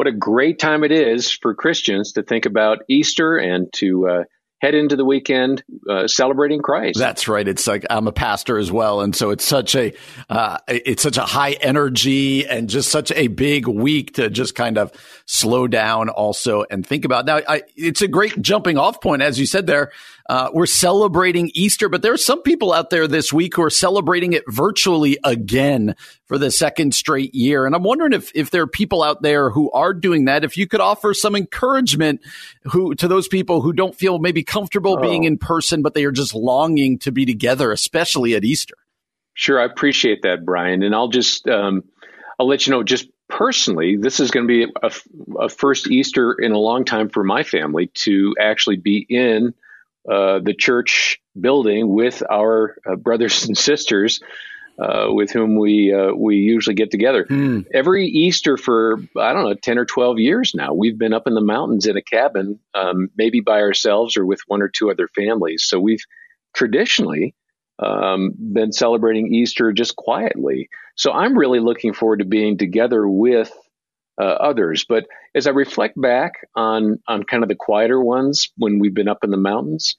Speaker 4: what a great time it is for Christians to think about Easter and to uh, head into the weekend uh, celebrating Christ.
Speaker 2: That's right. It's like I'm a pastor as well, and so it's such a uh, it's such a high energy and just such a big week to just kind of slow down also and think about. Now, I, it's a great jumping off point, as you said there. Uh, we're celebrating Easter, but there are some people out there this week who are celebrating it virtually again for the second straight year. And I'm wondering if, if there are people out there who are doing that, if you could offer some encouragement who to those people who don't feel maybe comfortable oh. being in person, but they are just longing to be together, especially at Easter.
Speaker 4: Sure, I appreciate that, Brian. And I'll just um, I'll let you know just personally, this is going to be a, a, first Easter in a long time for my family to actually be in uh, the church building with our uh, brothers and sisters uh, with whom we uh, we usually get together. Mm. Every Easter for I don't know ten or twelve years now, we've been up in the mountains in a cabin, um, maybe by ourselves or with one or two other families. So we've traditionally um, been celebrating Easter just quietly. So I'm really looking forward to being together with uh, others. But as I reflect back on on kind of the quieter ones when we've been up in the mountains,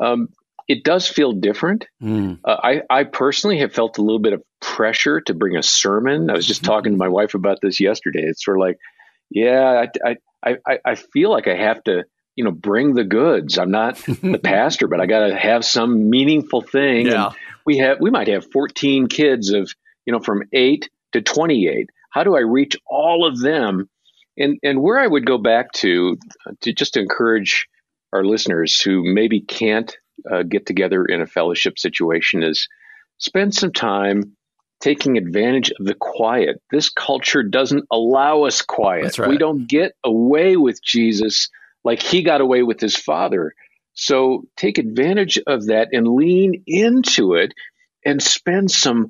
Speaker 4: um, it does feel different. Mm. Uh, I, I personally have felt a little bit of pressure to bring a sermon. I was just talking to my wife about this yesterday. It's sort of like, yeah, I, I, I, I feel like I have to, you know, bring the goods. I'm not the *laughs* pastor, but I got to have some meaningful thing.
Speaker 2: Yeah.
Speaker 4: And we have, we might have 14 kids of, you know, from eight to 28. How do I reach all of them? And and where I would go back to to just to encourage our listeners who maybe can't uh, get together in a fellowship situation is spend some time taking advantage of the quiet. This culture doesn't allow us quiet.
Speaker 2: Right.
Speaker 4: We don't get away with Jesus like he got away with his father. So take advantage of that and lean into it and spend some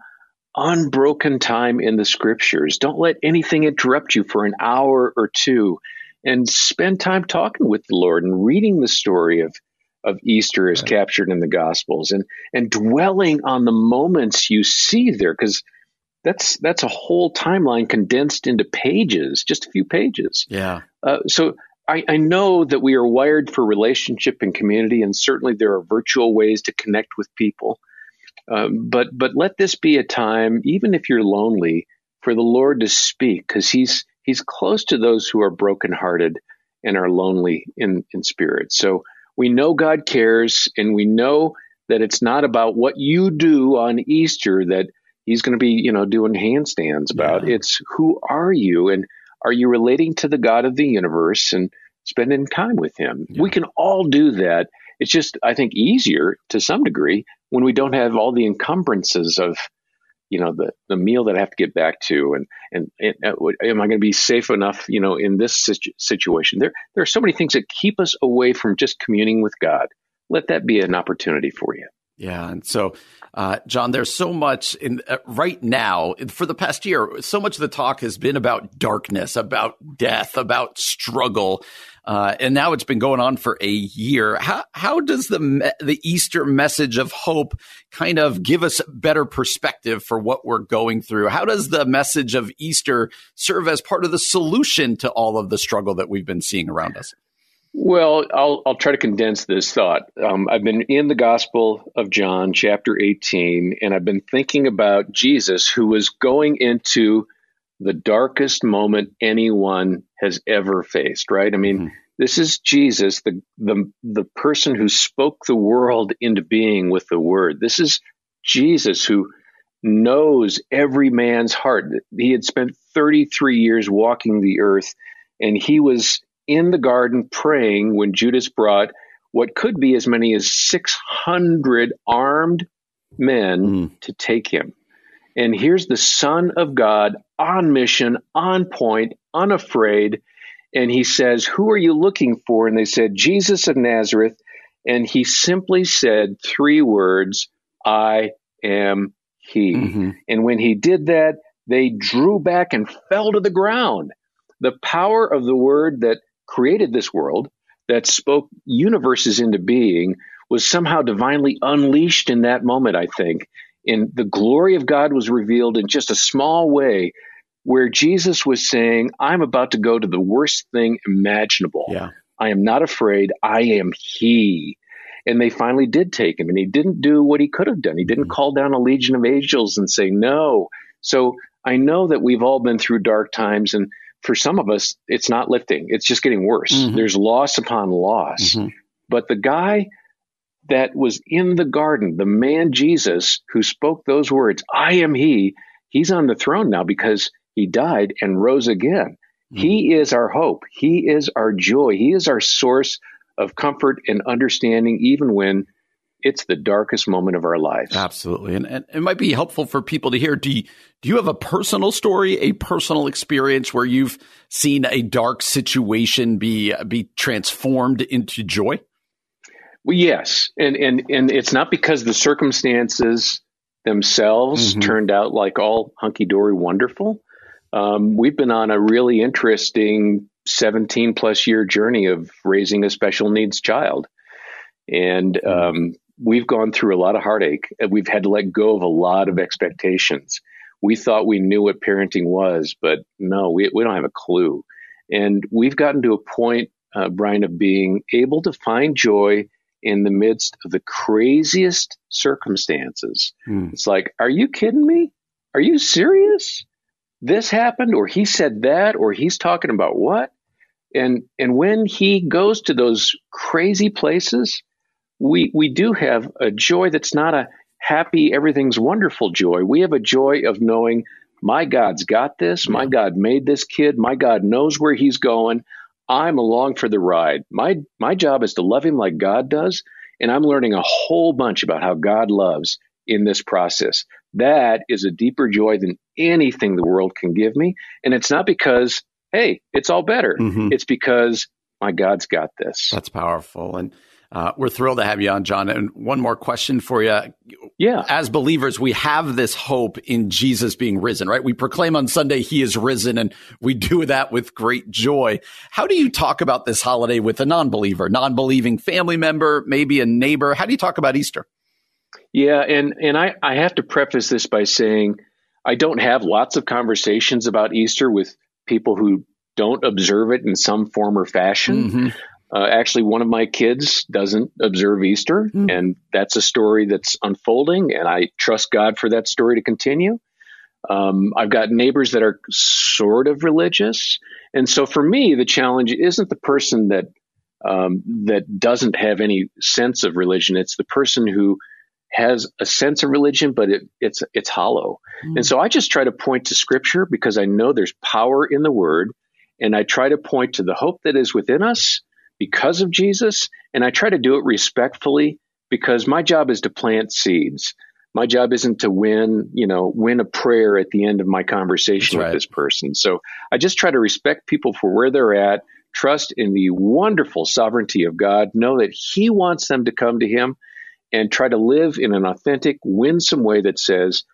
Speaker 4: unbroken time in the scriptures. Don't let anything interrupt you for an hour or two and spend time talking with the Lord and reading the story of of Easter as right. captured in the Gospels and and dwelling on the moments you see there because that's that's a whole timeline condensed into pages, just a few pages.
Speaker 2: Yeah.
Speaker 4: Uh, so I, I know that we are wired for relationship and community, and certainly there are virtual ways to connect with people. Um, but but let this be a time, even if you're lonely, for the Lord to speak, because He's He's close to those who are brokenhearted and are lonely in in spirit. So we know God cares, and we know that it's not about what you do on Easter that He's going to be you know doing handstands about. Yeah. It's who are you, and are you relating to the God of the universe and spending time with Him? Yeah. We can all do that. It's just, I think, easier to some degree when we don't have all the encumbrances of you know the the meal that I have to get back to and and, and uh, am I going to be safe enough you know in this situ- situation? There there are so many things that keep us away from just communing with God. Let that be an opportunity for you
Speaker 2: yeah and so uh, John there's so much in uh, right now for the past year so much of the talk has been about darkness about death about struggle uh, and now it's been going on for a year. How how does the the Easter message of hope kind of give us a better perspective for what we're going through? How does the message of Easter serve as part of the solution to all of the struggle that we've been seeing around us?
Speaker 4: Well, I'll I'll try to condense this thought. Um, I've been in the Gospel of John, chapter 18, and I've been thinking about Jesus, who was going into the darkest moment anyone has ever faced, right? I mean, mm-hmm. this is Jesus, the, the, the person who spoke the world into being with the word. This is Jesus who knows every man's heart. He had spent 33 years walking the earth and he was in the garden praying when Judas brought what could be as many as 600 armed men mm. to take him. And here's the Son of God on mission, on point, unafraid. And he says, Who are you looking for? And they said, Jesus of Nazareth. And he simply said three words I am he. Mm-hmm. And when he did that, they drew back and fell to the ground. The power of the word that created this world, that spoke universes into being, was somehow divinely unleashed in that moment, I think. And the glory of God was revealed in just a small way where Jesus was saying, I'm about to go to the worst thing imaginable.
Speaker 2: Yeah.
Speaker 4: I am not afraid. I am He. And they finally did take him, and he didn't do what he could have done. He didn't mm-hmm. call down a legion of angels and say no. So I know that we've all been through dark times, and for some of us, it's not lifting. It's just getting worse. Mm-hmm. There's loss upon loss. Mm-hmm. But the guy that was in the garden, the man Jesus who spoke those words, I am he, he's on the throne now because he died and rose again. Mm-hmm. He is our hope. He is our joy. He is our source of comfort and understanding, even when it's the darkest moment of our lives.
Speaker 2: Absolutely. And, and, it might be helpful for people to hear. Do you, do you have a personal story, a personal experience where you've seen a dark situation be, be transformed into joy?
Speaker 4: Well, yes. And, and, and it's not because the circumstances themselves mm-hmm. turned out like all hunky dory wonderful. Um, we've been on a really interesting 17 plus year journey of raising a special needs child. And hmm. um, we've gone through a lot of heartache. We've had to let go of a lot of expectations. We thought we knew what parenting was, but no, we, we don't have a clue. And we've gotten to a point, uh, Brian, of being able to find joy in the midst of the craziest circumstances. Mm. It's like, are you kidding me? Are you serious? This happened, or he said that, or he's talking about what? And and when he goes to those crazy places, we we do have a joy that's not a happy, everything's wonderful joy. We have a joy of knowing my God's got this. My God made this kid. My God knows where he's going. I'm along for the ride. My my job is to love him like God does, and I'm learning a whole bunch about how God loves in this process. That is a deeper joy than anything the world can give me, and it's not because hey, it's all better. Mm-hmm. It's because my God's got this.
Speaker 2: That's powerful. And uh, we're thrilled to have you on, John. And one more question for you.
Speaker 4: Yeah.
Speaker 2: As believers, we have this hope in Jesus being risen, right? We proclaim on Sunday he is risen, and we do that with great joy. How do you talk about this holiday with a non believer, non believing family member, maybe a neighbor? How do you talk about Easter?
Speaker 4: Yeah. And, and I, I have to preface this by saying I don't have lots of conversations about Easter with people who don't observe it in some form or fashion. Mm-hmm. Uh, actually, one of my kids doesn't observe Easter, mm-hmm. and that's a story that's unfolding, and I trust God for that story to continue. Um, I've got neighbors that are sort of religious, and so for me, the challenge isn't the person that um, that doesn't have any sense of religion; it's the person who has a sense of religion, but it, it's it's hollow. Mm. And so I just try to point to Scripture because I know there's power in the Word, and I try to point to the hope that is within us because of Jesus, and I try to do it respectfully because my job is to plant seeds. My job isn't to win, you know, win a prayer at the end of my conversation That's with right. this person. So I just try to respect people for where they're at, trust in the wonderful sovereignty of God, know that He wants them to come to Him and try to live in an authentic, winsome way that says,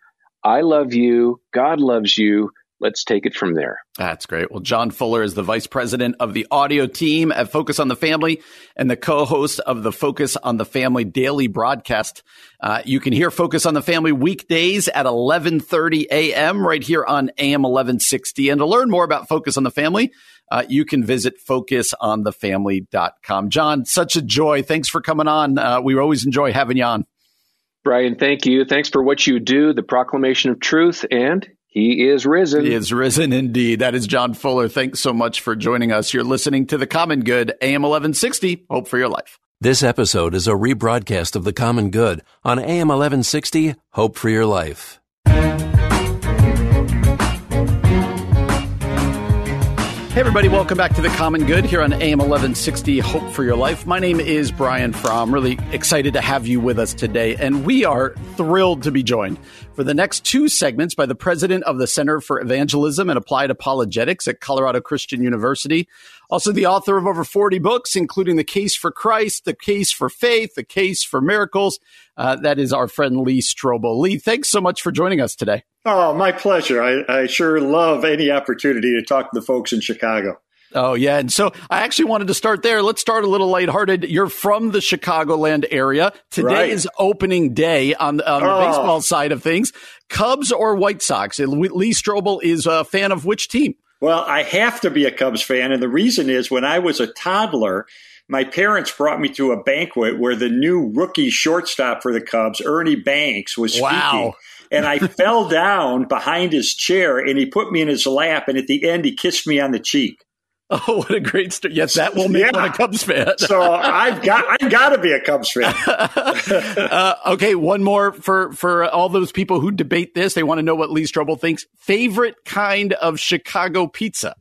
Speaker 4: I love you, God loves you, let's take it from there.
Speaker 2: That's great. Well, John Fuller is the vice president of the audio team at Focus on the Family and the co-host of the Focus on the Family daily broadcast. Uh, you can hear Focus on the Family weekdays at 11:30 a.m. right here on AM 1160. And to learn more about Focus on the Family, uh, you can visit focusonthefamily.com. John, such a joy. Thanks for coming on. Uh, we always enjoy having you on.
Speaker 4: Brian, thank you. Thanks for what you do, the proclamation of truth, and he is risen.
Speaker 2: He is risen indeed. That is John Fuller. Thanks so much for joining us. You're listening to The Common Good, AM 1160. Hope for your life.
Speaker 1: This episode is a rebroadcast of The Common Good on AM 1160. Hope for your life.
Speaker 2: Hey, everybody, welcome back to The Common Good here on AM 1160 Hope for Your Life. My name is Brian Fromm. Really excited to have you with us today, and we are thrilled to be joined for the next two segments by the president of the Center for Evangelism and Applied Apologetics at Colorado Christian University. Also, the author of over 40 books, including The Case for Christ, The Case for Faith, The Case for Miracles. Uh, that is our friend Lee Strobel. Lee, thanks so much for joining us today.
Speaker 5: Oh, my pleasure. I, I sure love any opportunity to talk to the folks in Chicago.
Speaker 2: Oh, yeah. And so I actually wanted to start there. Let's start a little lighthearted. You're from the Chicagoland area. Today right. is opening day on, on the oh. baseball side of things. Cubs or White Sox? Lee Strobel is a fan of which team?
Speaker 5: Well, I have to be a Cubs fan. And the reason is when I was a toddler, my parents brought me to a banquet where the new rookie shortstop for the Cubs, Ernie Banks, was speaking. Wow and I fell down behind his chair and he put me in his lap and at the end he kissed me on the cheek.
Speaker 2: Oh, what a great story! Yes, that will make yeah. one a Cubs fan.
Speaker 5: so I've got I've got to be a Cubs fan. *laughs*
Speaker 2: uh, okay, one more for for all those people who debate this. They want to know what Lee Strobel thinks. Favorite kind of Chicago pizza?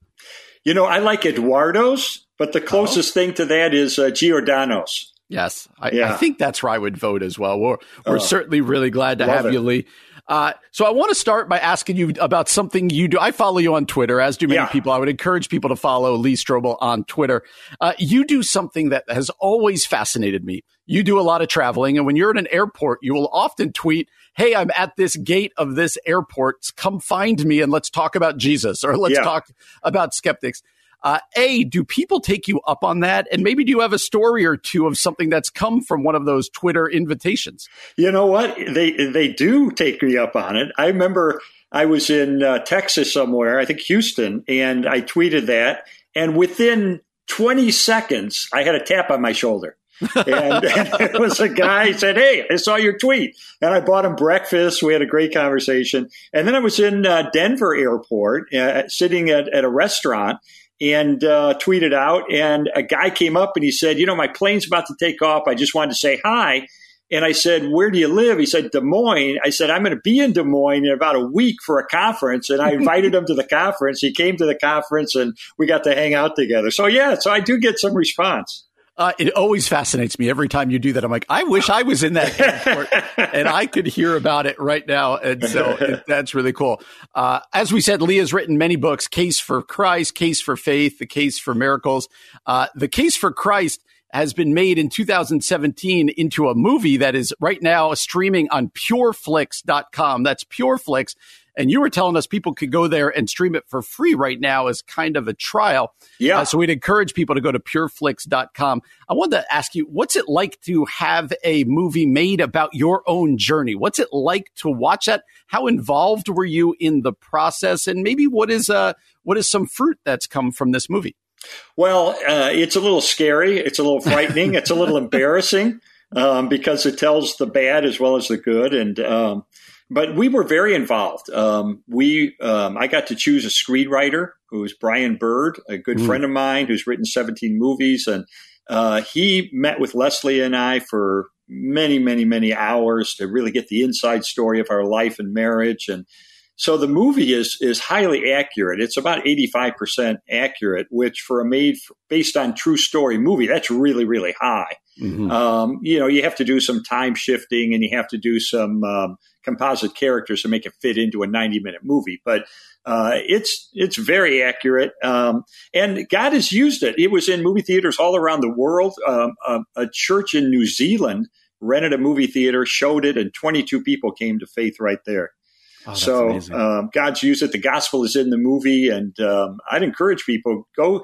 Speaker 5: You know, I like Eduardo's, but the closest oh. thing to that is uh, Giordano's.
Speaker 2: Yes, I, yeah. I, think that's where I would vote as well. We're, we're oh, certainly really glad to have it. you, Lee. Uh, so I want to start by asking you about something you do. I follow you on Twitter, as do many yeah. people. I would encourage people to follow Lee Strobel on Twitter. Uh, you do something that has always fascinated me. You do a lot of traveling, and when you're at an airport, you will often tweet, Hey, I'm at this gate of this airport. Come find me and let's talk about Jesus or let's yeah. talk about skeptics. Uh, a, do people take you up on that? And maybe do you have a story or two of something that's come from one of those Twitter invitations?
Speaker 5: You know what? They they do take me up on it. I remember I was in uh, Texas somewhere, I think Houston, and I tweeted that, and within 20 seconds, I had a tap on my shoulder. and, and, *laughs* it was a guy said, "Hey, I saw your tweet," and I bought him breakfast. We had a great conversation, and then I was in uh, Denver Airport, uh, sitting at, at a restaurant, and uh, tweeted out. And a guy came up and he said, You know, my plane's about to take off. I just wanted to say hi. And I said, Where do you live? He said, Des Moines. I said, I'm going to be in Des Moines in about a week for a conference. And I *laughs* invited him to the conference. He came to the conference and we got to hang out together. So, yeah, so I do get some response.
Speaker 2: Uh, it always fascinates me every time you do that. I'm like, I wish I was in that *laughs* airport and I could hear about it right now. And so it, that's really cool. Uh, as we said, Lee has written many books: Case for Christ, Case for Faith, The Case for Miracles. Uh, the Case for Christ has been made in 2017 into a movie that is right now streaming on pureflix.com. That's pureflix. And you were telling us people could go there and stream it for free right now as kind of a trial. Yeah. Uh, so we'd encourage people to go to pureflix.com. I wanted to ask you, what's it like to have a movie made about your own journey? What's it like to watch that? How involved were you in the process? And maybe what is, uh, what is some fruit that's come from this movie?
Speaker 5: Well, uh, it's a little scary. It's a little frightening. it's a little *laughs* embarrassing um, because it tells the bad as well as the good. And um, but we were very involved. Um, we, um, I got to choose a screenwriter who's Brian Bird, a good mm. friend of mine who's written 17 movies, and uh, he met with Leslie and I for many, many, many hours to really get the inside story of our life and marriage. And so the movie is is highly accurate. It's about 85% accurate, which for a made based on true story movie, that's really, really high. Mm-hmm. Um, you know, you have to do some time shifting and you have to do some um, composite characters to make it fit into a 90 minute movie. But uh, it's it's very accurate, um, and God has used it. It was in movie theaters all around the world. Um, a, a, church in New Zealand rented a movie theater, showed it, and 22 people came to faith right there. Oh, so um, God's used it. The gospel is in the movie, and um, I'd encourage people go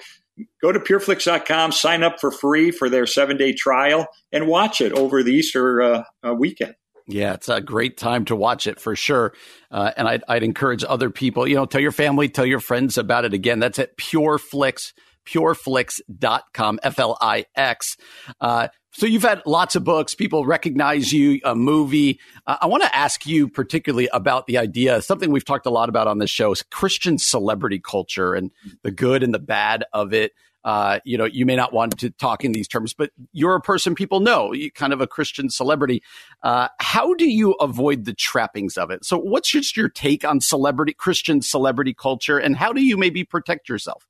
Speaker 5: go to pureflix.com, sign up for free for their seven day trial, and watch it over the Easter uh, uh, weekend.
Speaker 2: Yeah, it's a great time to watch it for sure. Uh, and I'd, I'd, encourage other people, you know, tell your family, tell your friends about it. Again, that's at PureFlix, pureflix.com, F L I X. Uh, so you've had lots of books. People recognize you, a movie. Uh, I want to ask you particularly about the idea, something we've talked a lot about on this show is Christian celebrity culture and the good and the bad of it. Uh, you know, you may not want to talk in these terms, but you're a person people know, you kind of a Christian celebrity. Uh, how do you avoid the trappings of it? So, what's just your take on celebrity, Christian celebrity culture, and how do you maybe protect yourself?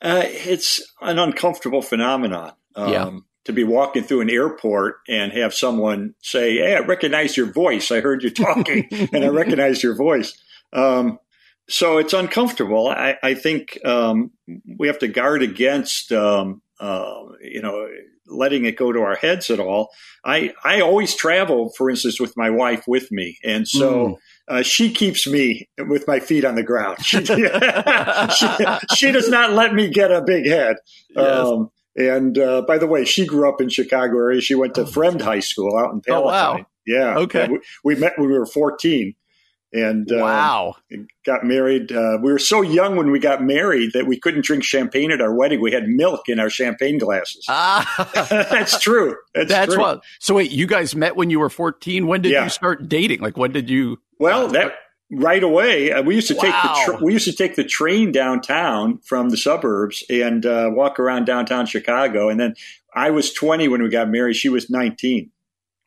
Speaker 5: Uh, it's an uncomfortable phenomenon.
Speaker 2: Um, yeah.
Speaker 5: To be walking through an airport and have someone say, Hey, I recognize your voice. I heard you talking *laughs* and I recognize your voice. Um, so it's uncomfortable. I, I think um, we have to guard against, um, uh, you know, letting it go to our heads at all. I I always travel, for instance, with my wife with me, and so. Mm. Uh, she keeps me with my feet on the ground. She, *laughs* she, she, does not let me get a big head. Yes. Um, and uh, by the way, she grew up in Chicago area. She went to oh, Fremd High School out in Palatine. Oh, wow. Yeah.
Speaker 2: Okay.
Speaker 5: We, we, met when we were 14 and uh,
Speaker 2: wow,
Speaker 5: got married. Uh, we were so young when we got married that we couldn't drink champagne at our wedding. We had milk in our champagne glasses.
Speaker 2: Ah, *laughs*
Speaker 5: that's true. That's,
Speaker 2: that's
Speaker 5: true.
Speaker 2: what. So wait, you guys met when you were fourteen. When did yeah. you start dating? Like when did you?
Speaker 5: Well, uh, that right away. Uh, we used to wow. take the tra- we used to take the train downtown from the suburbs and uh, walk around downtown Chicago. And then I was twenty when we got married. She was nineteen.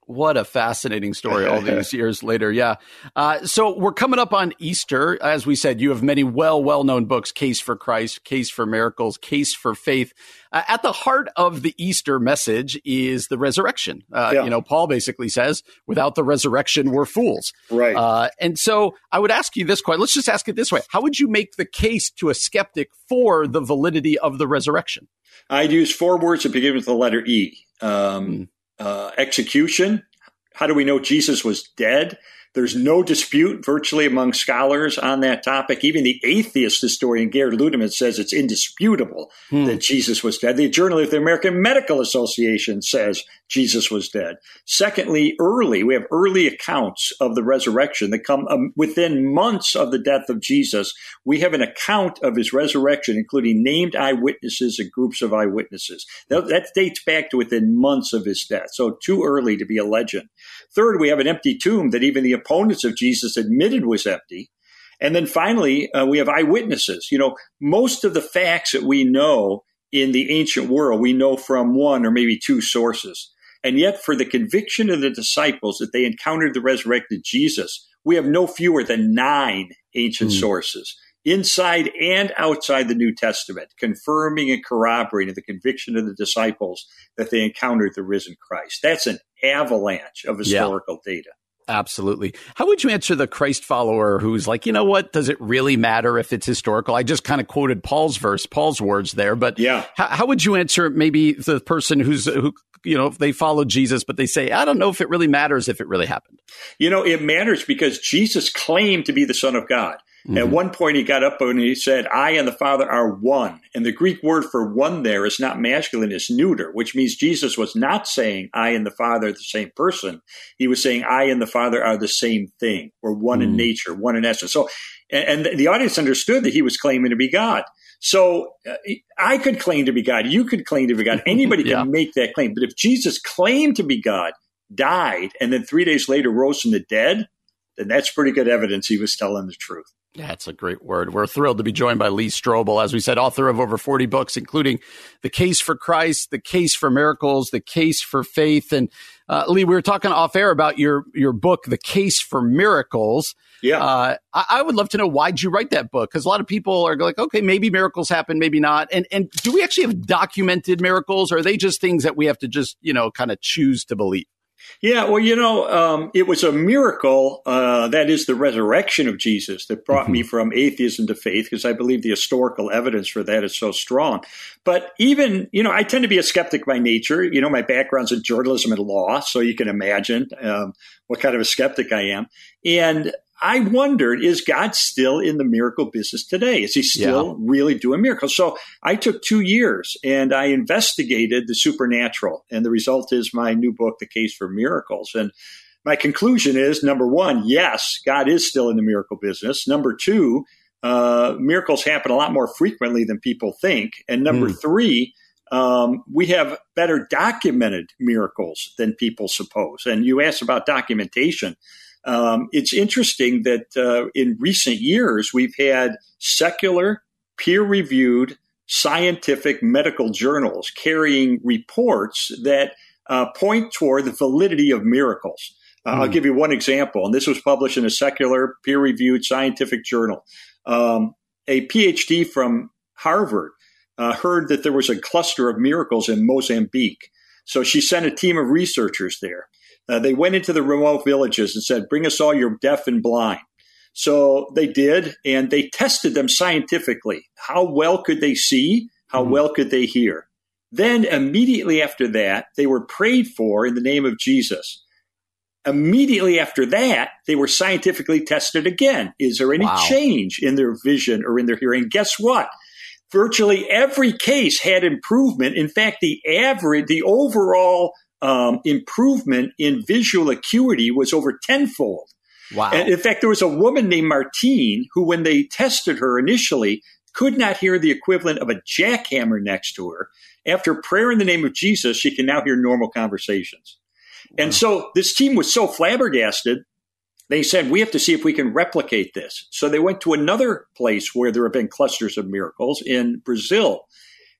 Speaker 2: What a fascinating story all *laughs* these years later. Yeah. Uh, so we're coming up on Easter. As we said, you have many well, well known books Case for Christ, Case for Miracles, Case for Faith. Uh, at the heart of the Easter message is the resurrection. Uh, yeah. You know, Paul basically says, without the resurrection, we're fools.
Speaker 5: Right.
Speaker 2: Uh, and so I would ask you this question. Let's just ask it this way How would you make the case to a skeptic for the validity of the resurrection?
Speaker 5: I'd use four words that begin with the letter E. Um, mm uh, execution. How do we know Jesus was dead? There's no dispute virtually among scholars on that topic. Even the atheist historian Gerd Ludemann says it's indisputable hmm. that Jesus was dead. The Journal of the American Medical Association says Jesus was dead. Secondly, early, we have early accounts of the resurrection that come um, within months of the death of Jesus. We have an account of his resurrection, including named eyewitnesses and groups of eyewitnesses. That, that dates back to within months of his death. So too early to be a legend. Third, we have an empty tomb that even the opponents of Jesus admitted was empty. And then finally, uh, we have eyewitnesses. You know, most of the facts that we know in the ancient world, we know from one or maybe two sources. And yet, for the conviction of the disciples that they encountered the resurrected Jesus, we have no fewer than nine ancient mm. sources inside and outside the New Testament, confirming and corroborating the conviction of the disciples that they encountered the risen Christ. That's an avalanche of historical yeah. data.
Speaker 2: Absolutely. How would you answer the Christ follower who's like, you know what? Does it really matter if it's historical? I just kind of quoted Paul's verse, Paul's words there, but
Speaker 5: yeah.
Speaker 2: How, how would you answer maybe the person who's who you know they follow Jesus, but they say, I don't know if it really matters if it really happened.
Speaker 5: You know, it matters because Jesus claimed to be the Son of God. Mm-hmm. At one point, he got up and he said, I and the Father are one. And the Greek word for one there is not masculine, it's neuter, which means Jesus was not saying, I and the Father are the same person. He was saying, I and the Father are the same thing. We're one mm-hmm. in mm. nature, one in essence. So, and, and the audience understood that he was claiming to be God. So uh, I could claim to be God. You could claim to be God. Anybody *laughs* yeah. can make that claim. But if Jesus claimed to be God, died, and then three days later rose from the dead, then that's pretty good evidence he was telling the truth.
Speaker 2: That's a great word. We're thrilled to be joined by Lee Strobel, as we said, author of over 40 books, including The Case for Christ, The Case for Miracles, The Case for Faith. And uh, Lee, we were talking off air about your, your book, The Case for Miracles.
Speaker 5: Yeah. Uh,
Speaker 2: I, I, would love to know why'd you write that book? Because a lot of people are like, okay, maybe miracles happen, maybe not. And, and do we actually have documented miracles or are they just things that we have to just, you know, kind of choose to believe?
Speaker 5: Yeah, well, you know, um, it was a miracle. Uh, that is the resurrection of Jesus that brought mm-hmm. me from atheism to faith, because I believe the historical evidence for that is so strong. But even, you know, I tend to be a skeptic by nature. You know, my background's in journalism and law, so you can imagine um, what kind of a skeptic I am. And I wondered, is God still in the miracle business today? Is he still yeah. really doing miracles? So I took two years and I investigated the supernatural. And the result is my new book, The Case for Miracles. And my conclusion is number one, yes, God is still in the miracle business. Number two, uh, miracles happen a lot more frequently than people think. And number mm. three, um, we have better documented miracles than people suppose. And you asked about documentation. Um, it's interesting that uh, in recent years, we've had secular, peer reviewed scientific medical journals carrying reports that uh, point toward the validity of miracles. Uh, mm. I'll hmm. give you one example, and this was published in a secular, peer reviewed scientific journal. Um, a PhD from Harvard uh, heard that there was a cluster of miracles in Mozambique. So she sent a team of researchers there. Uh, they went into the remote villages and said, Bring us all your deaf and blind. So they did, and they tested them scientifically. How well could they see? How mm well could they hear? Then, immediately after that, they were prayed for in the name of Jesus. Immediately after that, they were scientifically tested again. Is there any wow. change in their vision or in their hearing? Guess what? Virtually every case had improvement. In fact, the average, the overall um, improvement in visual acuity was over tenfold.
Speaker 2: Wow.
Speaker 5: And in fact, there was a woman named Martine who, when they tested her initially, could not hear the equivalent of a jackhammer next to her. After prayer in the name of Jesus, she can now hear normal conversations. Wow. And so this team was so flabbergasted, they said, we have to see if we can replicate this. So they went to another place where there have been clusters of miracles in Brazil,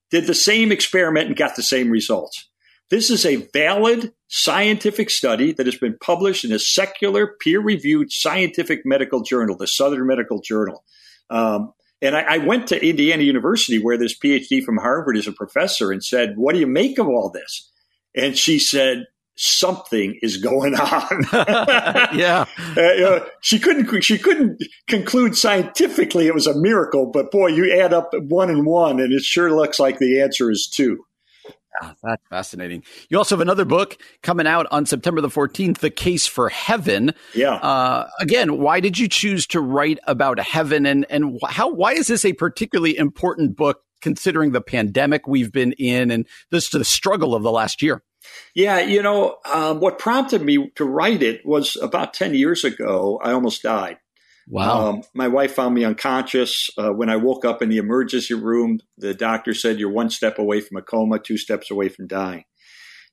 Speaker 5: did the same experiment and got the same results. This is a valid scientific study that has been published in a secular, peer reviewed scientific medical journal, the Southern Medical Journal. Um, and I, I, went to Indiana University, where this PhD from Harvard is a professor, and said, What do you make of all this? And she said, Something is going on. *laughs* *laughs*
Speaker 2: yeah,
Speaker 5: uh, you know, she couldn't. She couldn't conclude scientifically it was a miracle, but boy, you add up one and one, and it sure looks like the answer is two.
Speaker 2: Yeah, that's fascinating. You also have another book coming out on September the 14th, The Case for Heaven.
Speaker 5: Yeah.
Speaker 2: Uh, again, why did you choose to write about heaven and, and how, why is this a particularly important book considering the pandemic we've been in and this the struggle of the last year?
Speaker 5: Yeah, you know, um, what prompted me to write it was about 10 years ago, I almost died.
Speaker 2: Wow. Um,
Speaker 5: my wife found me unconscious. Uh, when I woke up in the emergency room, the doctor said, You're one step away from a coma, two steps away from dying.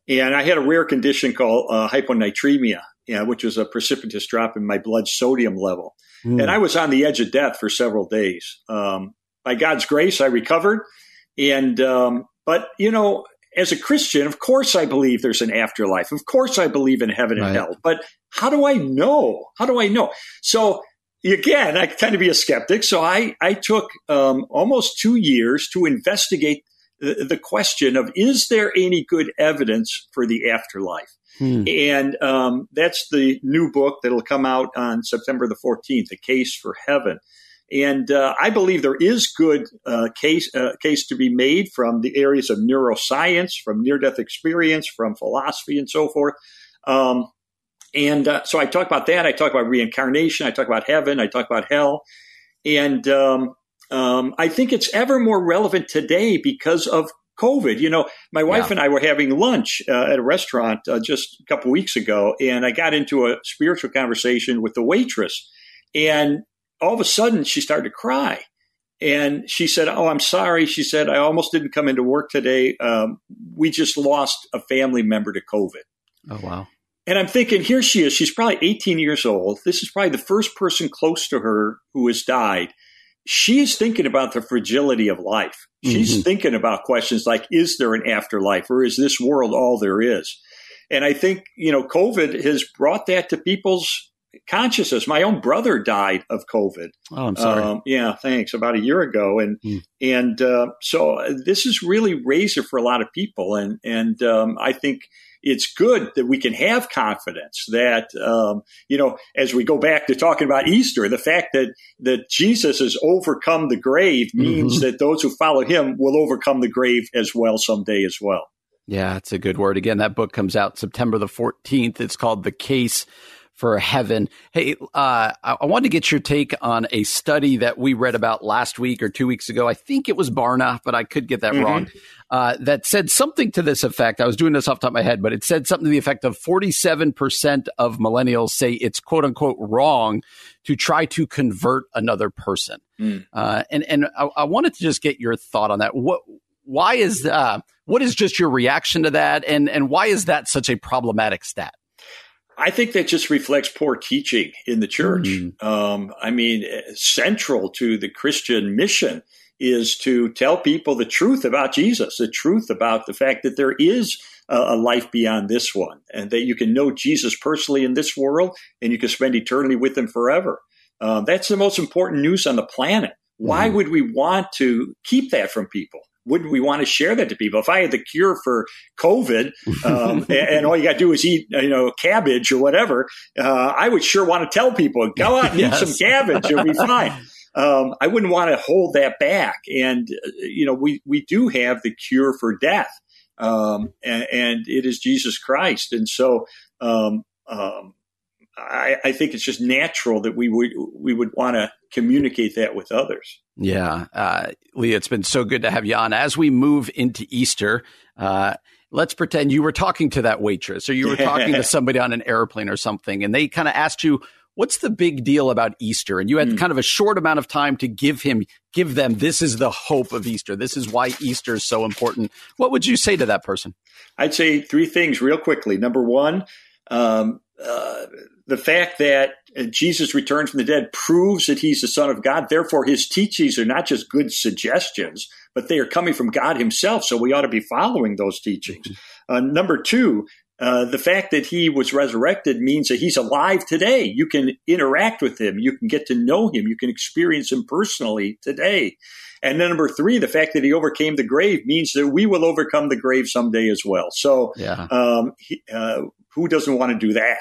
Speaker 5: And I had a rare condition called uh, hyponatremia, you know, which was a precipitous drop in my blood sodium level. Mm. And I was on the edge of death for several days. Um, by God's grace, I recovered. And, um, but, you know, as a Christian, of course I believe there's an afterlife. Of course I believe in heaven and right. hell. But how do I know? How do I know? So again, I tend to be a skeptic. So I, I took um, almost two years to investigate the, the, question of is there any good evidence for the afterlife? Hmm. And um, that's the new book that'll come out on September the 14th, A Case for Heaven. And uh, I believe there is good uh, case uh, case to be made from the areas of neuroscience, from near death experience, from philosophy, and so forth. Um, and uh, so I talk about that. I talk about reincarnation. I talk about heaven. I talk about hell. And um, um, I think it's ever more relevant today because of COVID. You know, my wife yeah. and I were having lunch uh, at a restaurant uh, just a couple weeks ago, and I got into a spiritual conversation with the waitress. And all of a sudden, she started to cry. And she said, Oh, I'm sorry. She said, I almost didn't come into work today. Um, we just lost a family member to COVID.
Speaker 2: Oh, wow.
Speaker 5: And I'm thinking, here she is. She's probably 18 years old. This is probably the first person close to her who has died. She's thinking about the fragility of life. She's mm-hmm. thinking about questions like, is there an afterlife or is this world all there is? And I think, you know, COVID has brought that to people's consciousness. My own brother died of COVID.
Speaker 2: Oh, I'm sorry. Um,
Speaker 5: yeah, thanks. About a year ago, and mm. and uh, so this is really razor for a lot of people, and and um, I think it's good that we can have confidence that um, you know as we go back to talking about Easter, the fact that that Jesus has overcome the grave means mm-hmm. that those who follow Him will overcome the grave as well someday as well.
Speaker 2: Yeah, it's a good word. Again, that book comes out September the 14th. It's called The Case for heaven. Hey, uh, I, I wanted to get your take on a study that we read about last week or two weeks ago. I think it was Barna, but I could get that mm-hmm. wrong. Uh, that said something to this effect. I was doing this off the top of my head, but it said something to the effect of 47% of millennials say it's quote unquote wrong to try to convert another person. Mm. Uh, and and I, I, wanted to just get your thought on that. What why is uh, what is just your reaction to that, and and why is that such a problematic stat?
Speaker 5: I think that just reflects poor teaching in the church. Mm-hmm. Um, I mean, central to the Christian mission is to tell people the truth about Jesus, the truth about the fact that there is a, life beyond this one, and that you can know Jesus personally in this world, and you can spend eternity with Him forever. Uh, that's the most important news on the planet. Why mm-hmm. would we want to keep that from people? Wouldn't we want to share that to people? If I had the cure for COVID, um, *laughs* and, and, all you got to do is eat, you know, cabbage or whatever, uh, I would sure want to tell people, go out and yes. eat some cabbage, you'll be *laughs* fine. Um, I wouldn't want to hold that back. And, uh, you know, we, we do have the cure for death. Um, and, and, it is Jesus Christ. And so, um, um I, I, think it's just natural that we would we would want to communicate that with others.
Speaker 2: Yeah, uh, Lee, it's been so good to have you on. As we move into Easter, uh, let's pretend you were talking to that waitress, or you were talking to *laughs* somebody on an airplane or something, and they kind of asked you, "What's the big deal about Easter?" And you had mm. kind of a short amount of time to give him, give them, "This is the hope of Easter. This is why Easter is so important." What would you say to that person?
Speaker 5: I'd say three things real quickly. Number one. Um, uh, the fact that Jesus returned from the dead proves that he's the Son of God. Therefore, his teachings are not just good suggestions, but they are coming from God himself. So we ought to be following those teachings. Uh, number two, uh, the fact that he was resurrected means that he's alive today. You can interact with him. You can get to know him. You can experience him personally today. And then number three, the fact that he overcame the grave means that we will overcome the grave someday as well. So, yeah. um, he, uh, who doesn't want to do that?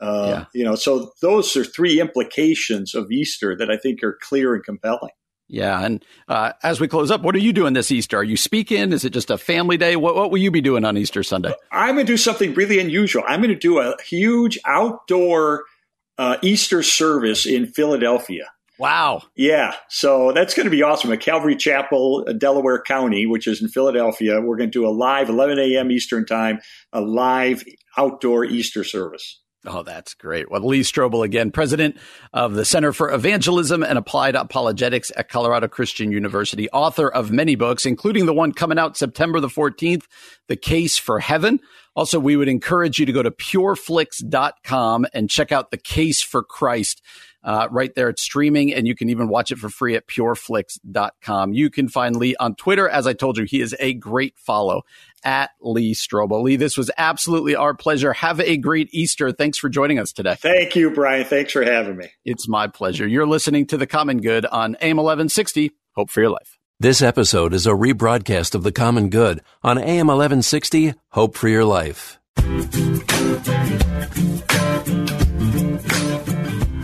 Speaker 5: Uh, yeah. You know, so those are three implications of Easter that I think are clear and compelling.
Speaker 2: Yeah, and uh, as we close up, what are you doing this Easter? Are you speaking? Is it just a family day? What, what will you be doing on Easter Sunday?
Speaker 5: I'm going to do something really unusual. I'm going to do a huge outdoor uh, Easter service in Philadelphia.
Speaker 2: Wow.
Speaker 5: Yeah. So that's going to be awesome. At Calvary Chapel, uh, Delaware County, which is in Philadelphia, we're going to do a live 11 a.m. Eastern time, a live outdoor Easter service.
Speaker 2: Oh, that's great. Well, Lee Strobel again, president of the Center for Evangelism and Applied Apologetics at Colorado Christian University, author of many books, including the one coming out September the 14th, The Case for Heaven. Also, we would encourage you to go to pureflix.com and check out The Case for Christ. Uh, right there, it's streaming, and you can even watch it for free at pureflix.com. You can find Lee on Twitter. As I told you, he is a great follow at Lee Strobel. Lee, this was absolutely our pleasure. Have a great Easter. Thanks for joining us today.
Speaker 5: Thank you, Brian. Thanks for having me.
Speaker 2: It's my pleasure. You're listening to The Common Good on AM 1160. Hope for your life.
Speaker 1: This episode is a rebroadcast of The Common Good on AM 1160. Hope for your life.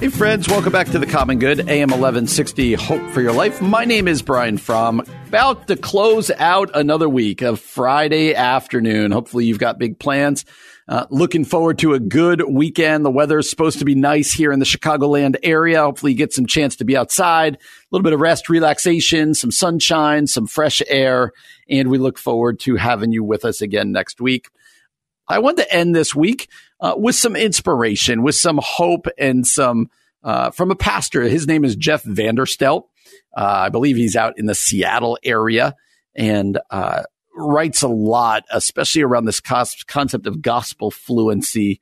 Speaker 2: Hey, friends, welcome back to the Common Good, AM 1160, Hope for Your Life. My name is Brian Fromm. About to close out another week of Friday afternoon. Hopefully, you've got big plans. Uh, looking forward to a good weekend. The weather is supposed to be nice here in the Chicagoland area. Hopefully, you get some chance to be outside, a little bit of rest, relaxation, some sunshine, some fresh air. And we look forward to having you with us again next week. I want to end this week uh, with some inspiration, with some hope, and some uh, from a pastor. His name is Jeff Vanderstelt. Uh, I believe he's out in the Seattle area and uh, writes a lot, especially around this concept of gospel fluency.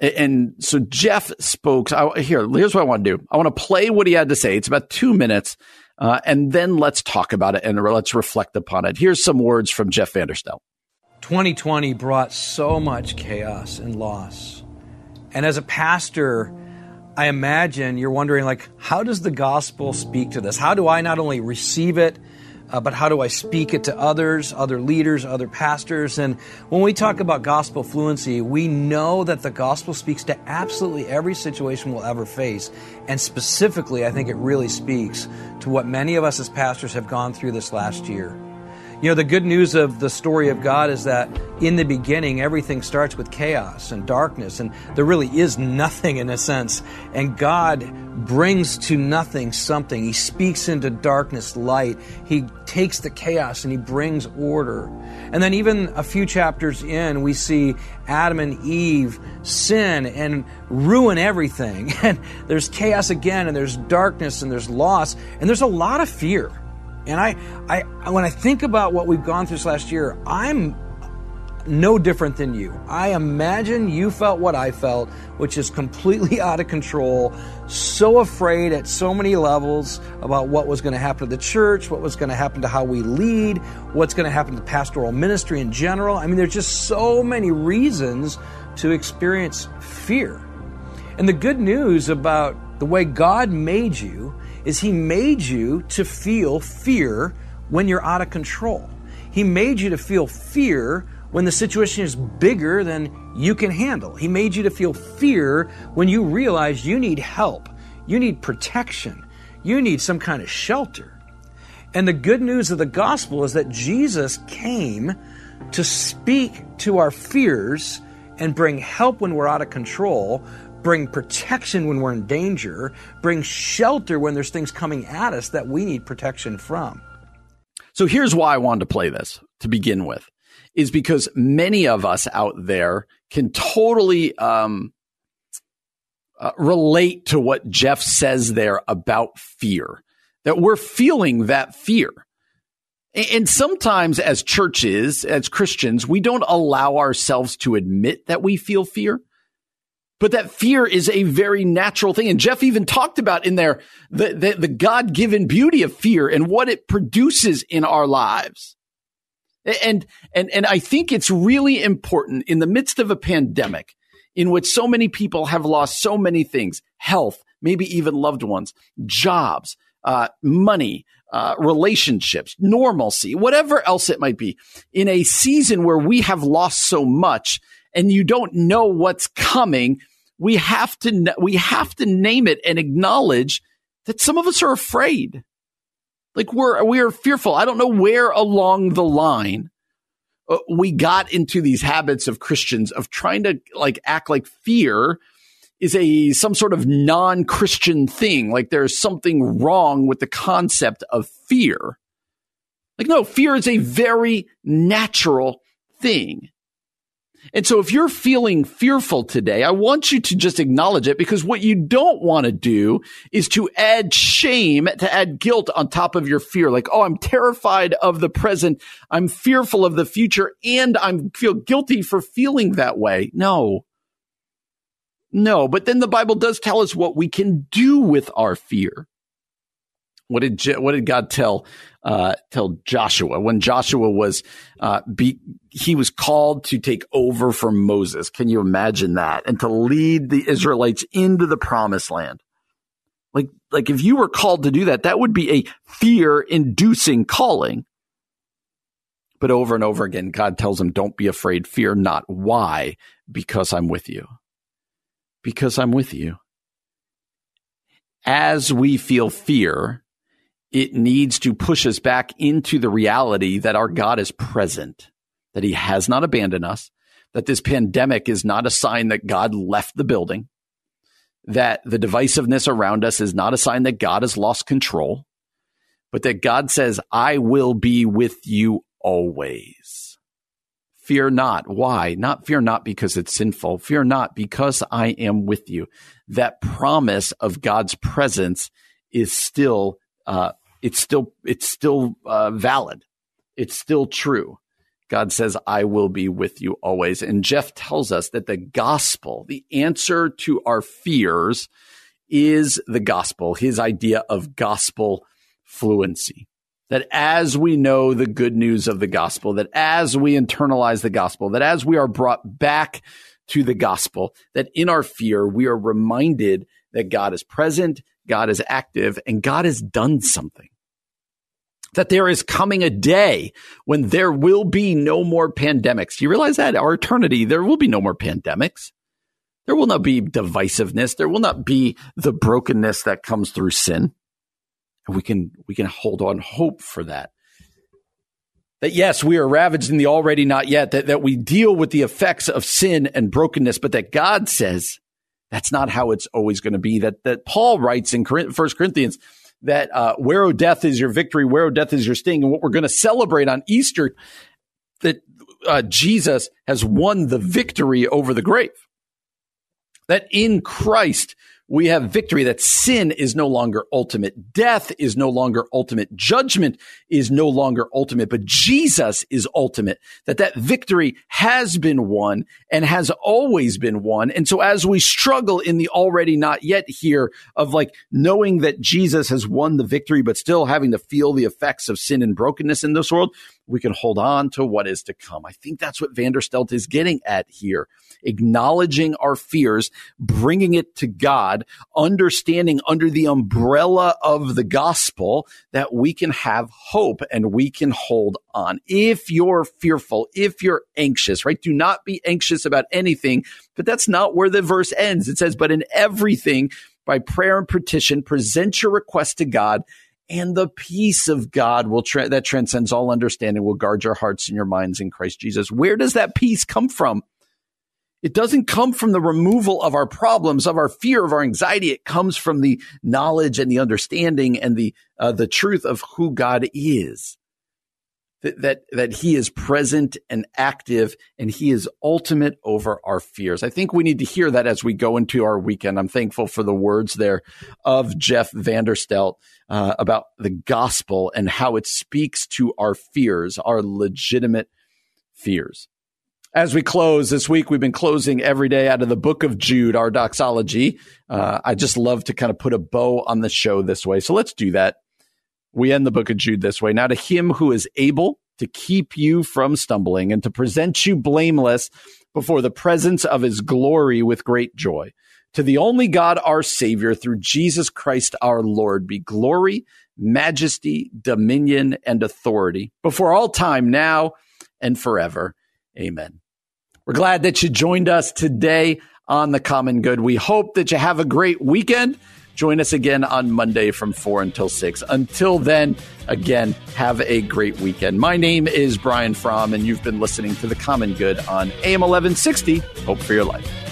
Speaker 2: And so Jeff spoke. I, here, here's what I want to do. I want to play what he had to say. It's about two minutes, uh, and then let's talk about it and let's reflect upon it. Here's some words from Jeff Vanderstelt.
Speaker 6: 2020 brought so much chaos and loss. And as a pastor, I imagine you're wondering like how does the gospel speak to this? How do I not only receive it uh, but how do I speak it to others, other leaders, other pastors? And when we talk about gospel fluency, we know that the gospel speaks to absolutely every situation we'll ever face. And specifically, I think it really speaks to what many of us as pastors have gone through this last year. You know, the good news of the story of God is that in the beginning, everything starts with chaos and darkness, and there really is nothing in a sense. And God brings to nothing something. He speaks into darkness light. He takes the chaos and he brings order. And then, even a few chapters in, we see Adam and Eve sin and ruin everything. *laughs* And there's chaos again, and there's darkness, and there's loss, and there's a lot of fear. And I, I, when I think about what we've gone through this last year, I'm, no different than you. I imagine you felt what I felt, which is completely *laughs* out of control, so afraid at so many levels about what was going to happen to the church, what was going to happen to how we lead, what's going to happen to pastoral ministry in general. I mean, there's just so many reasons to experience fear. And the good news about the way God made you is He made you to feel fear when you're out of control. He made you to feel fear when the situation is bigger than you can handle. He made you to feel fear when you realize you need help, you need protection, you need some kind of shelter. And the good news of the gospel is that Jesus came to speak to our fears and bring help when we're out of control, bring protection when we're in danger, bring shelter when there's things coming at us that we need protection from.
Speaker 2: So here's why I wanted to play this to begin with is because many of us out there can totally um, uh, relate to what Jeff says there about fear, that we're feeling that fear. And sometimes, as churches, as Christians, we don't allow ourselves to admit that we feel fear. But that fear is a very natural thing. And Jeff even talked about in there the, the, the God given beauty of fear and what it produces in our lives. And, and, and I think it's really important in the midst of a pandemic in which so many people have lost so many things, health, maybe even loved ones, jobs, uh, money, uh, relationships, normalcy, whatever else it might be, in a season where we have lost so much and you don't know what's coming, we have to we have to name it and acknowledge that some of us are afraid. Like we're we are fearful. I don't know where along the line uh, we got into these habits of Christians of trying to like act like fear is a some sort of non-Christian thing. Like there's something wrong with the concept of fear. Like no, fear is a very natural thing. And so if you're feeling fearful today, I want you to just acknowledge it because what you don't want to do is to add shame, to add guilt on top of your fear. Like, oh, I'm terrified of the present. I'm fearful of the future and I feel guilty for feeling that way. No. No, but then the Bible does tell us what we can do with our fear. What did what did God tell uh, tell Joshua when Joshua was uh, be, he was called to take over from Moses? Can you imagine that? And to lead the Israelites into the promised land. Like like if you were called to do that, that would be a fear inducing calling. But over and over again, God tells him, "Don't be afraid. Fear not. Why? Because I'm with you. Because I'm with you." As we feel fear, it needs to push us back into the reality that our God is present, that he has not abandoned us, that this pandemic is not a sign that God left the building, that the divisiveness around us is not a sign that God has lost control, but that God says, I will be with you always. Fear not. Why? Not fear not because it's sinful. Fear not because I am with you. That promise of God's presence is still uh, it's still it's still uh, valid. It's still true. God says, "I will be with you always." And Jeff tells us that the gospel, the answer to our fears, is the gospel. His idea of gospel fluency. That as we know the good news of the gospel, that as we internalize the gospel, that as we are brought back to the gospel, that in our fear, we are reminded that God is present, God is active and God has done something. That there is coming a day when there will be no more pandemics. You realize that our eternity, there will be no more pandemics. There will not be divisiveness. There will not be the brokenness that comes through sin. And we can, we can hold on hope for that. That yes, we are ravaged in the already not yet, that, that we deal with the effects of sin and brokenness, but that God says that's not how it's always going to be. That that Paul writes in First Corinthians that uh, where o death is your victory, where o death is your sting, and what we're going to celebrate on Easter that uh, Jesus has won the victory over the grave. That in Christ we have victory that sin is no longer ultimate. Death is no longer ultimate. Judgment is no longer ultimate, but Jesus is ultimate. That that victory has been won and has always been won. And so as we struggle in the already not yet here of like knowing that Jesus has won the victory, but still having to feel the effects of sin and brokenness in this world, we can hold on to what is to come. I think that's what Vanderstelt is getting at here. Acknowledging our fears, bringing it to God, understanding under the umbrella of the gospel that we can have hope and we can hold on. If you're fearful, if you're anxious, right? Do not be anxious about anything, but that's not where the verse ends. It says, but in everything, by prayer and petition, present your request to God and the peace of God will tra- that transcends all understanding will guard your hearts and your minds in Christ Jesus. Where does that peace come from? It doesn't come from the removal of our problems, of our fear, of our anxiety. It comes from the knowledge and the understanding and the uh, the truth of who God is that, that, that he is present and active and he is ultimate over our fears. I think we need to hear that as we go into our weekend. I'm thankful for the words there of Jeff Vanderstelt uh, about the gospel and how it speaks to our fears, our legitimate fears. As we close this week, we've been closing every day out of the book of Jude, our doxology. Uh, I just love to kind of put a bow on the show this way. So let's do that we end the book of Jude this way. Now to him who is able to keep you from stumbling and to present you blameless before the presence of his glory with great joy. To the only God, our Savior, through Jesus Christ our Lord, be glory, majesty, dominion, and authority before all time, now and forever. Amen. We're glad that you joined us today on The Common Good. We hope that you have a great weekend. Join us again on Monday from 4 until 6. Until then, again, have a great weekend. My name is Brian Fromm, and you've been listening to The Common Good on AM 1160. Hope for your life.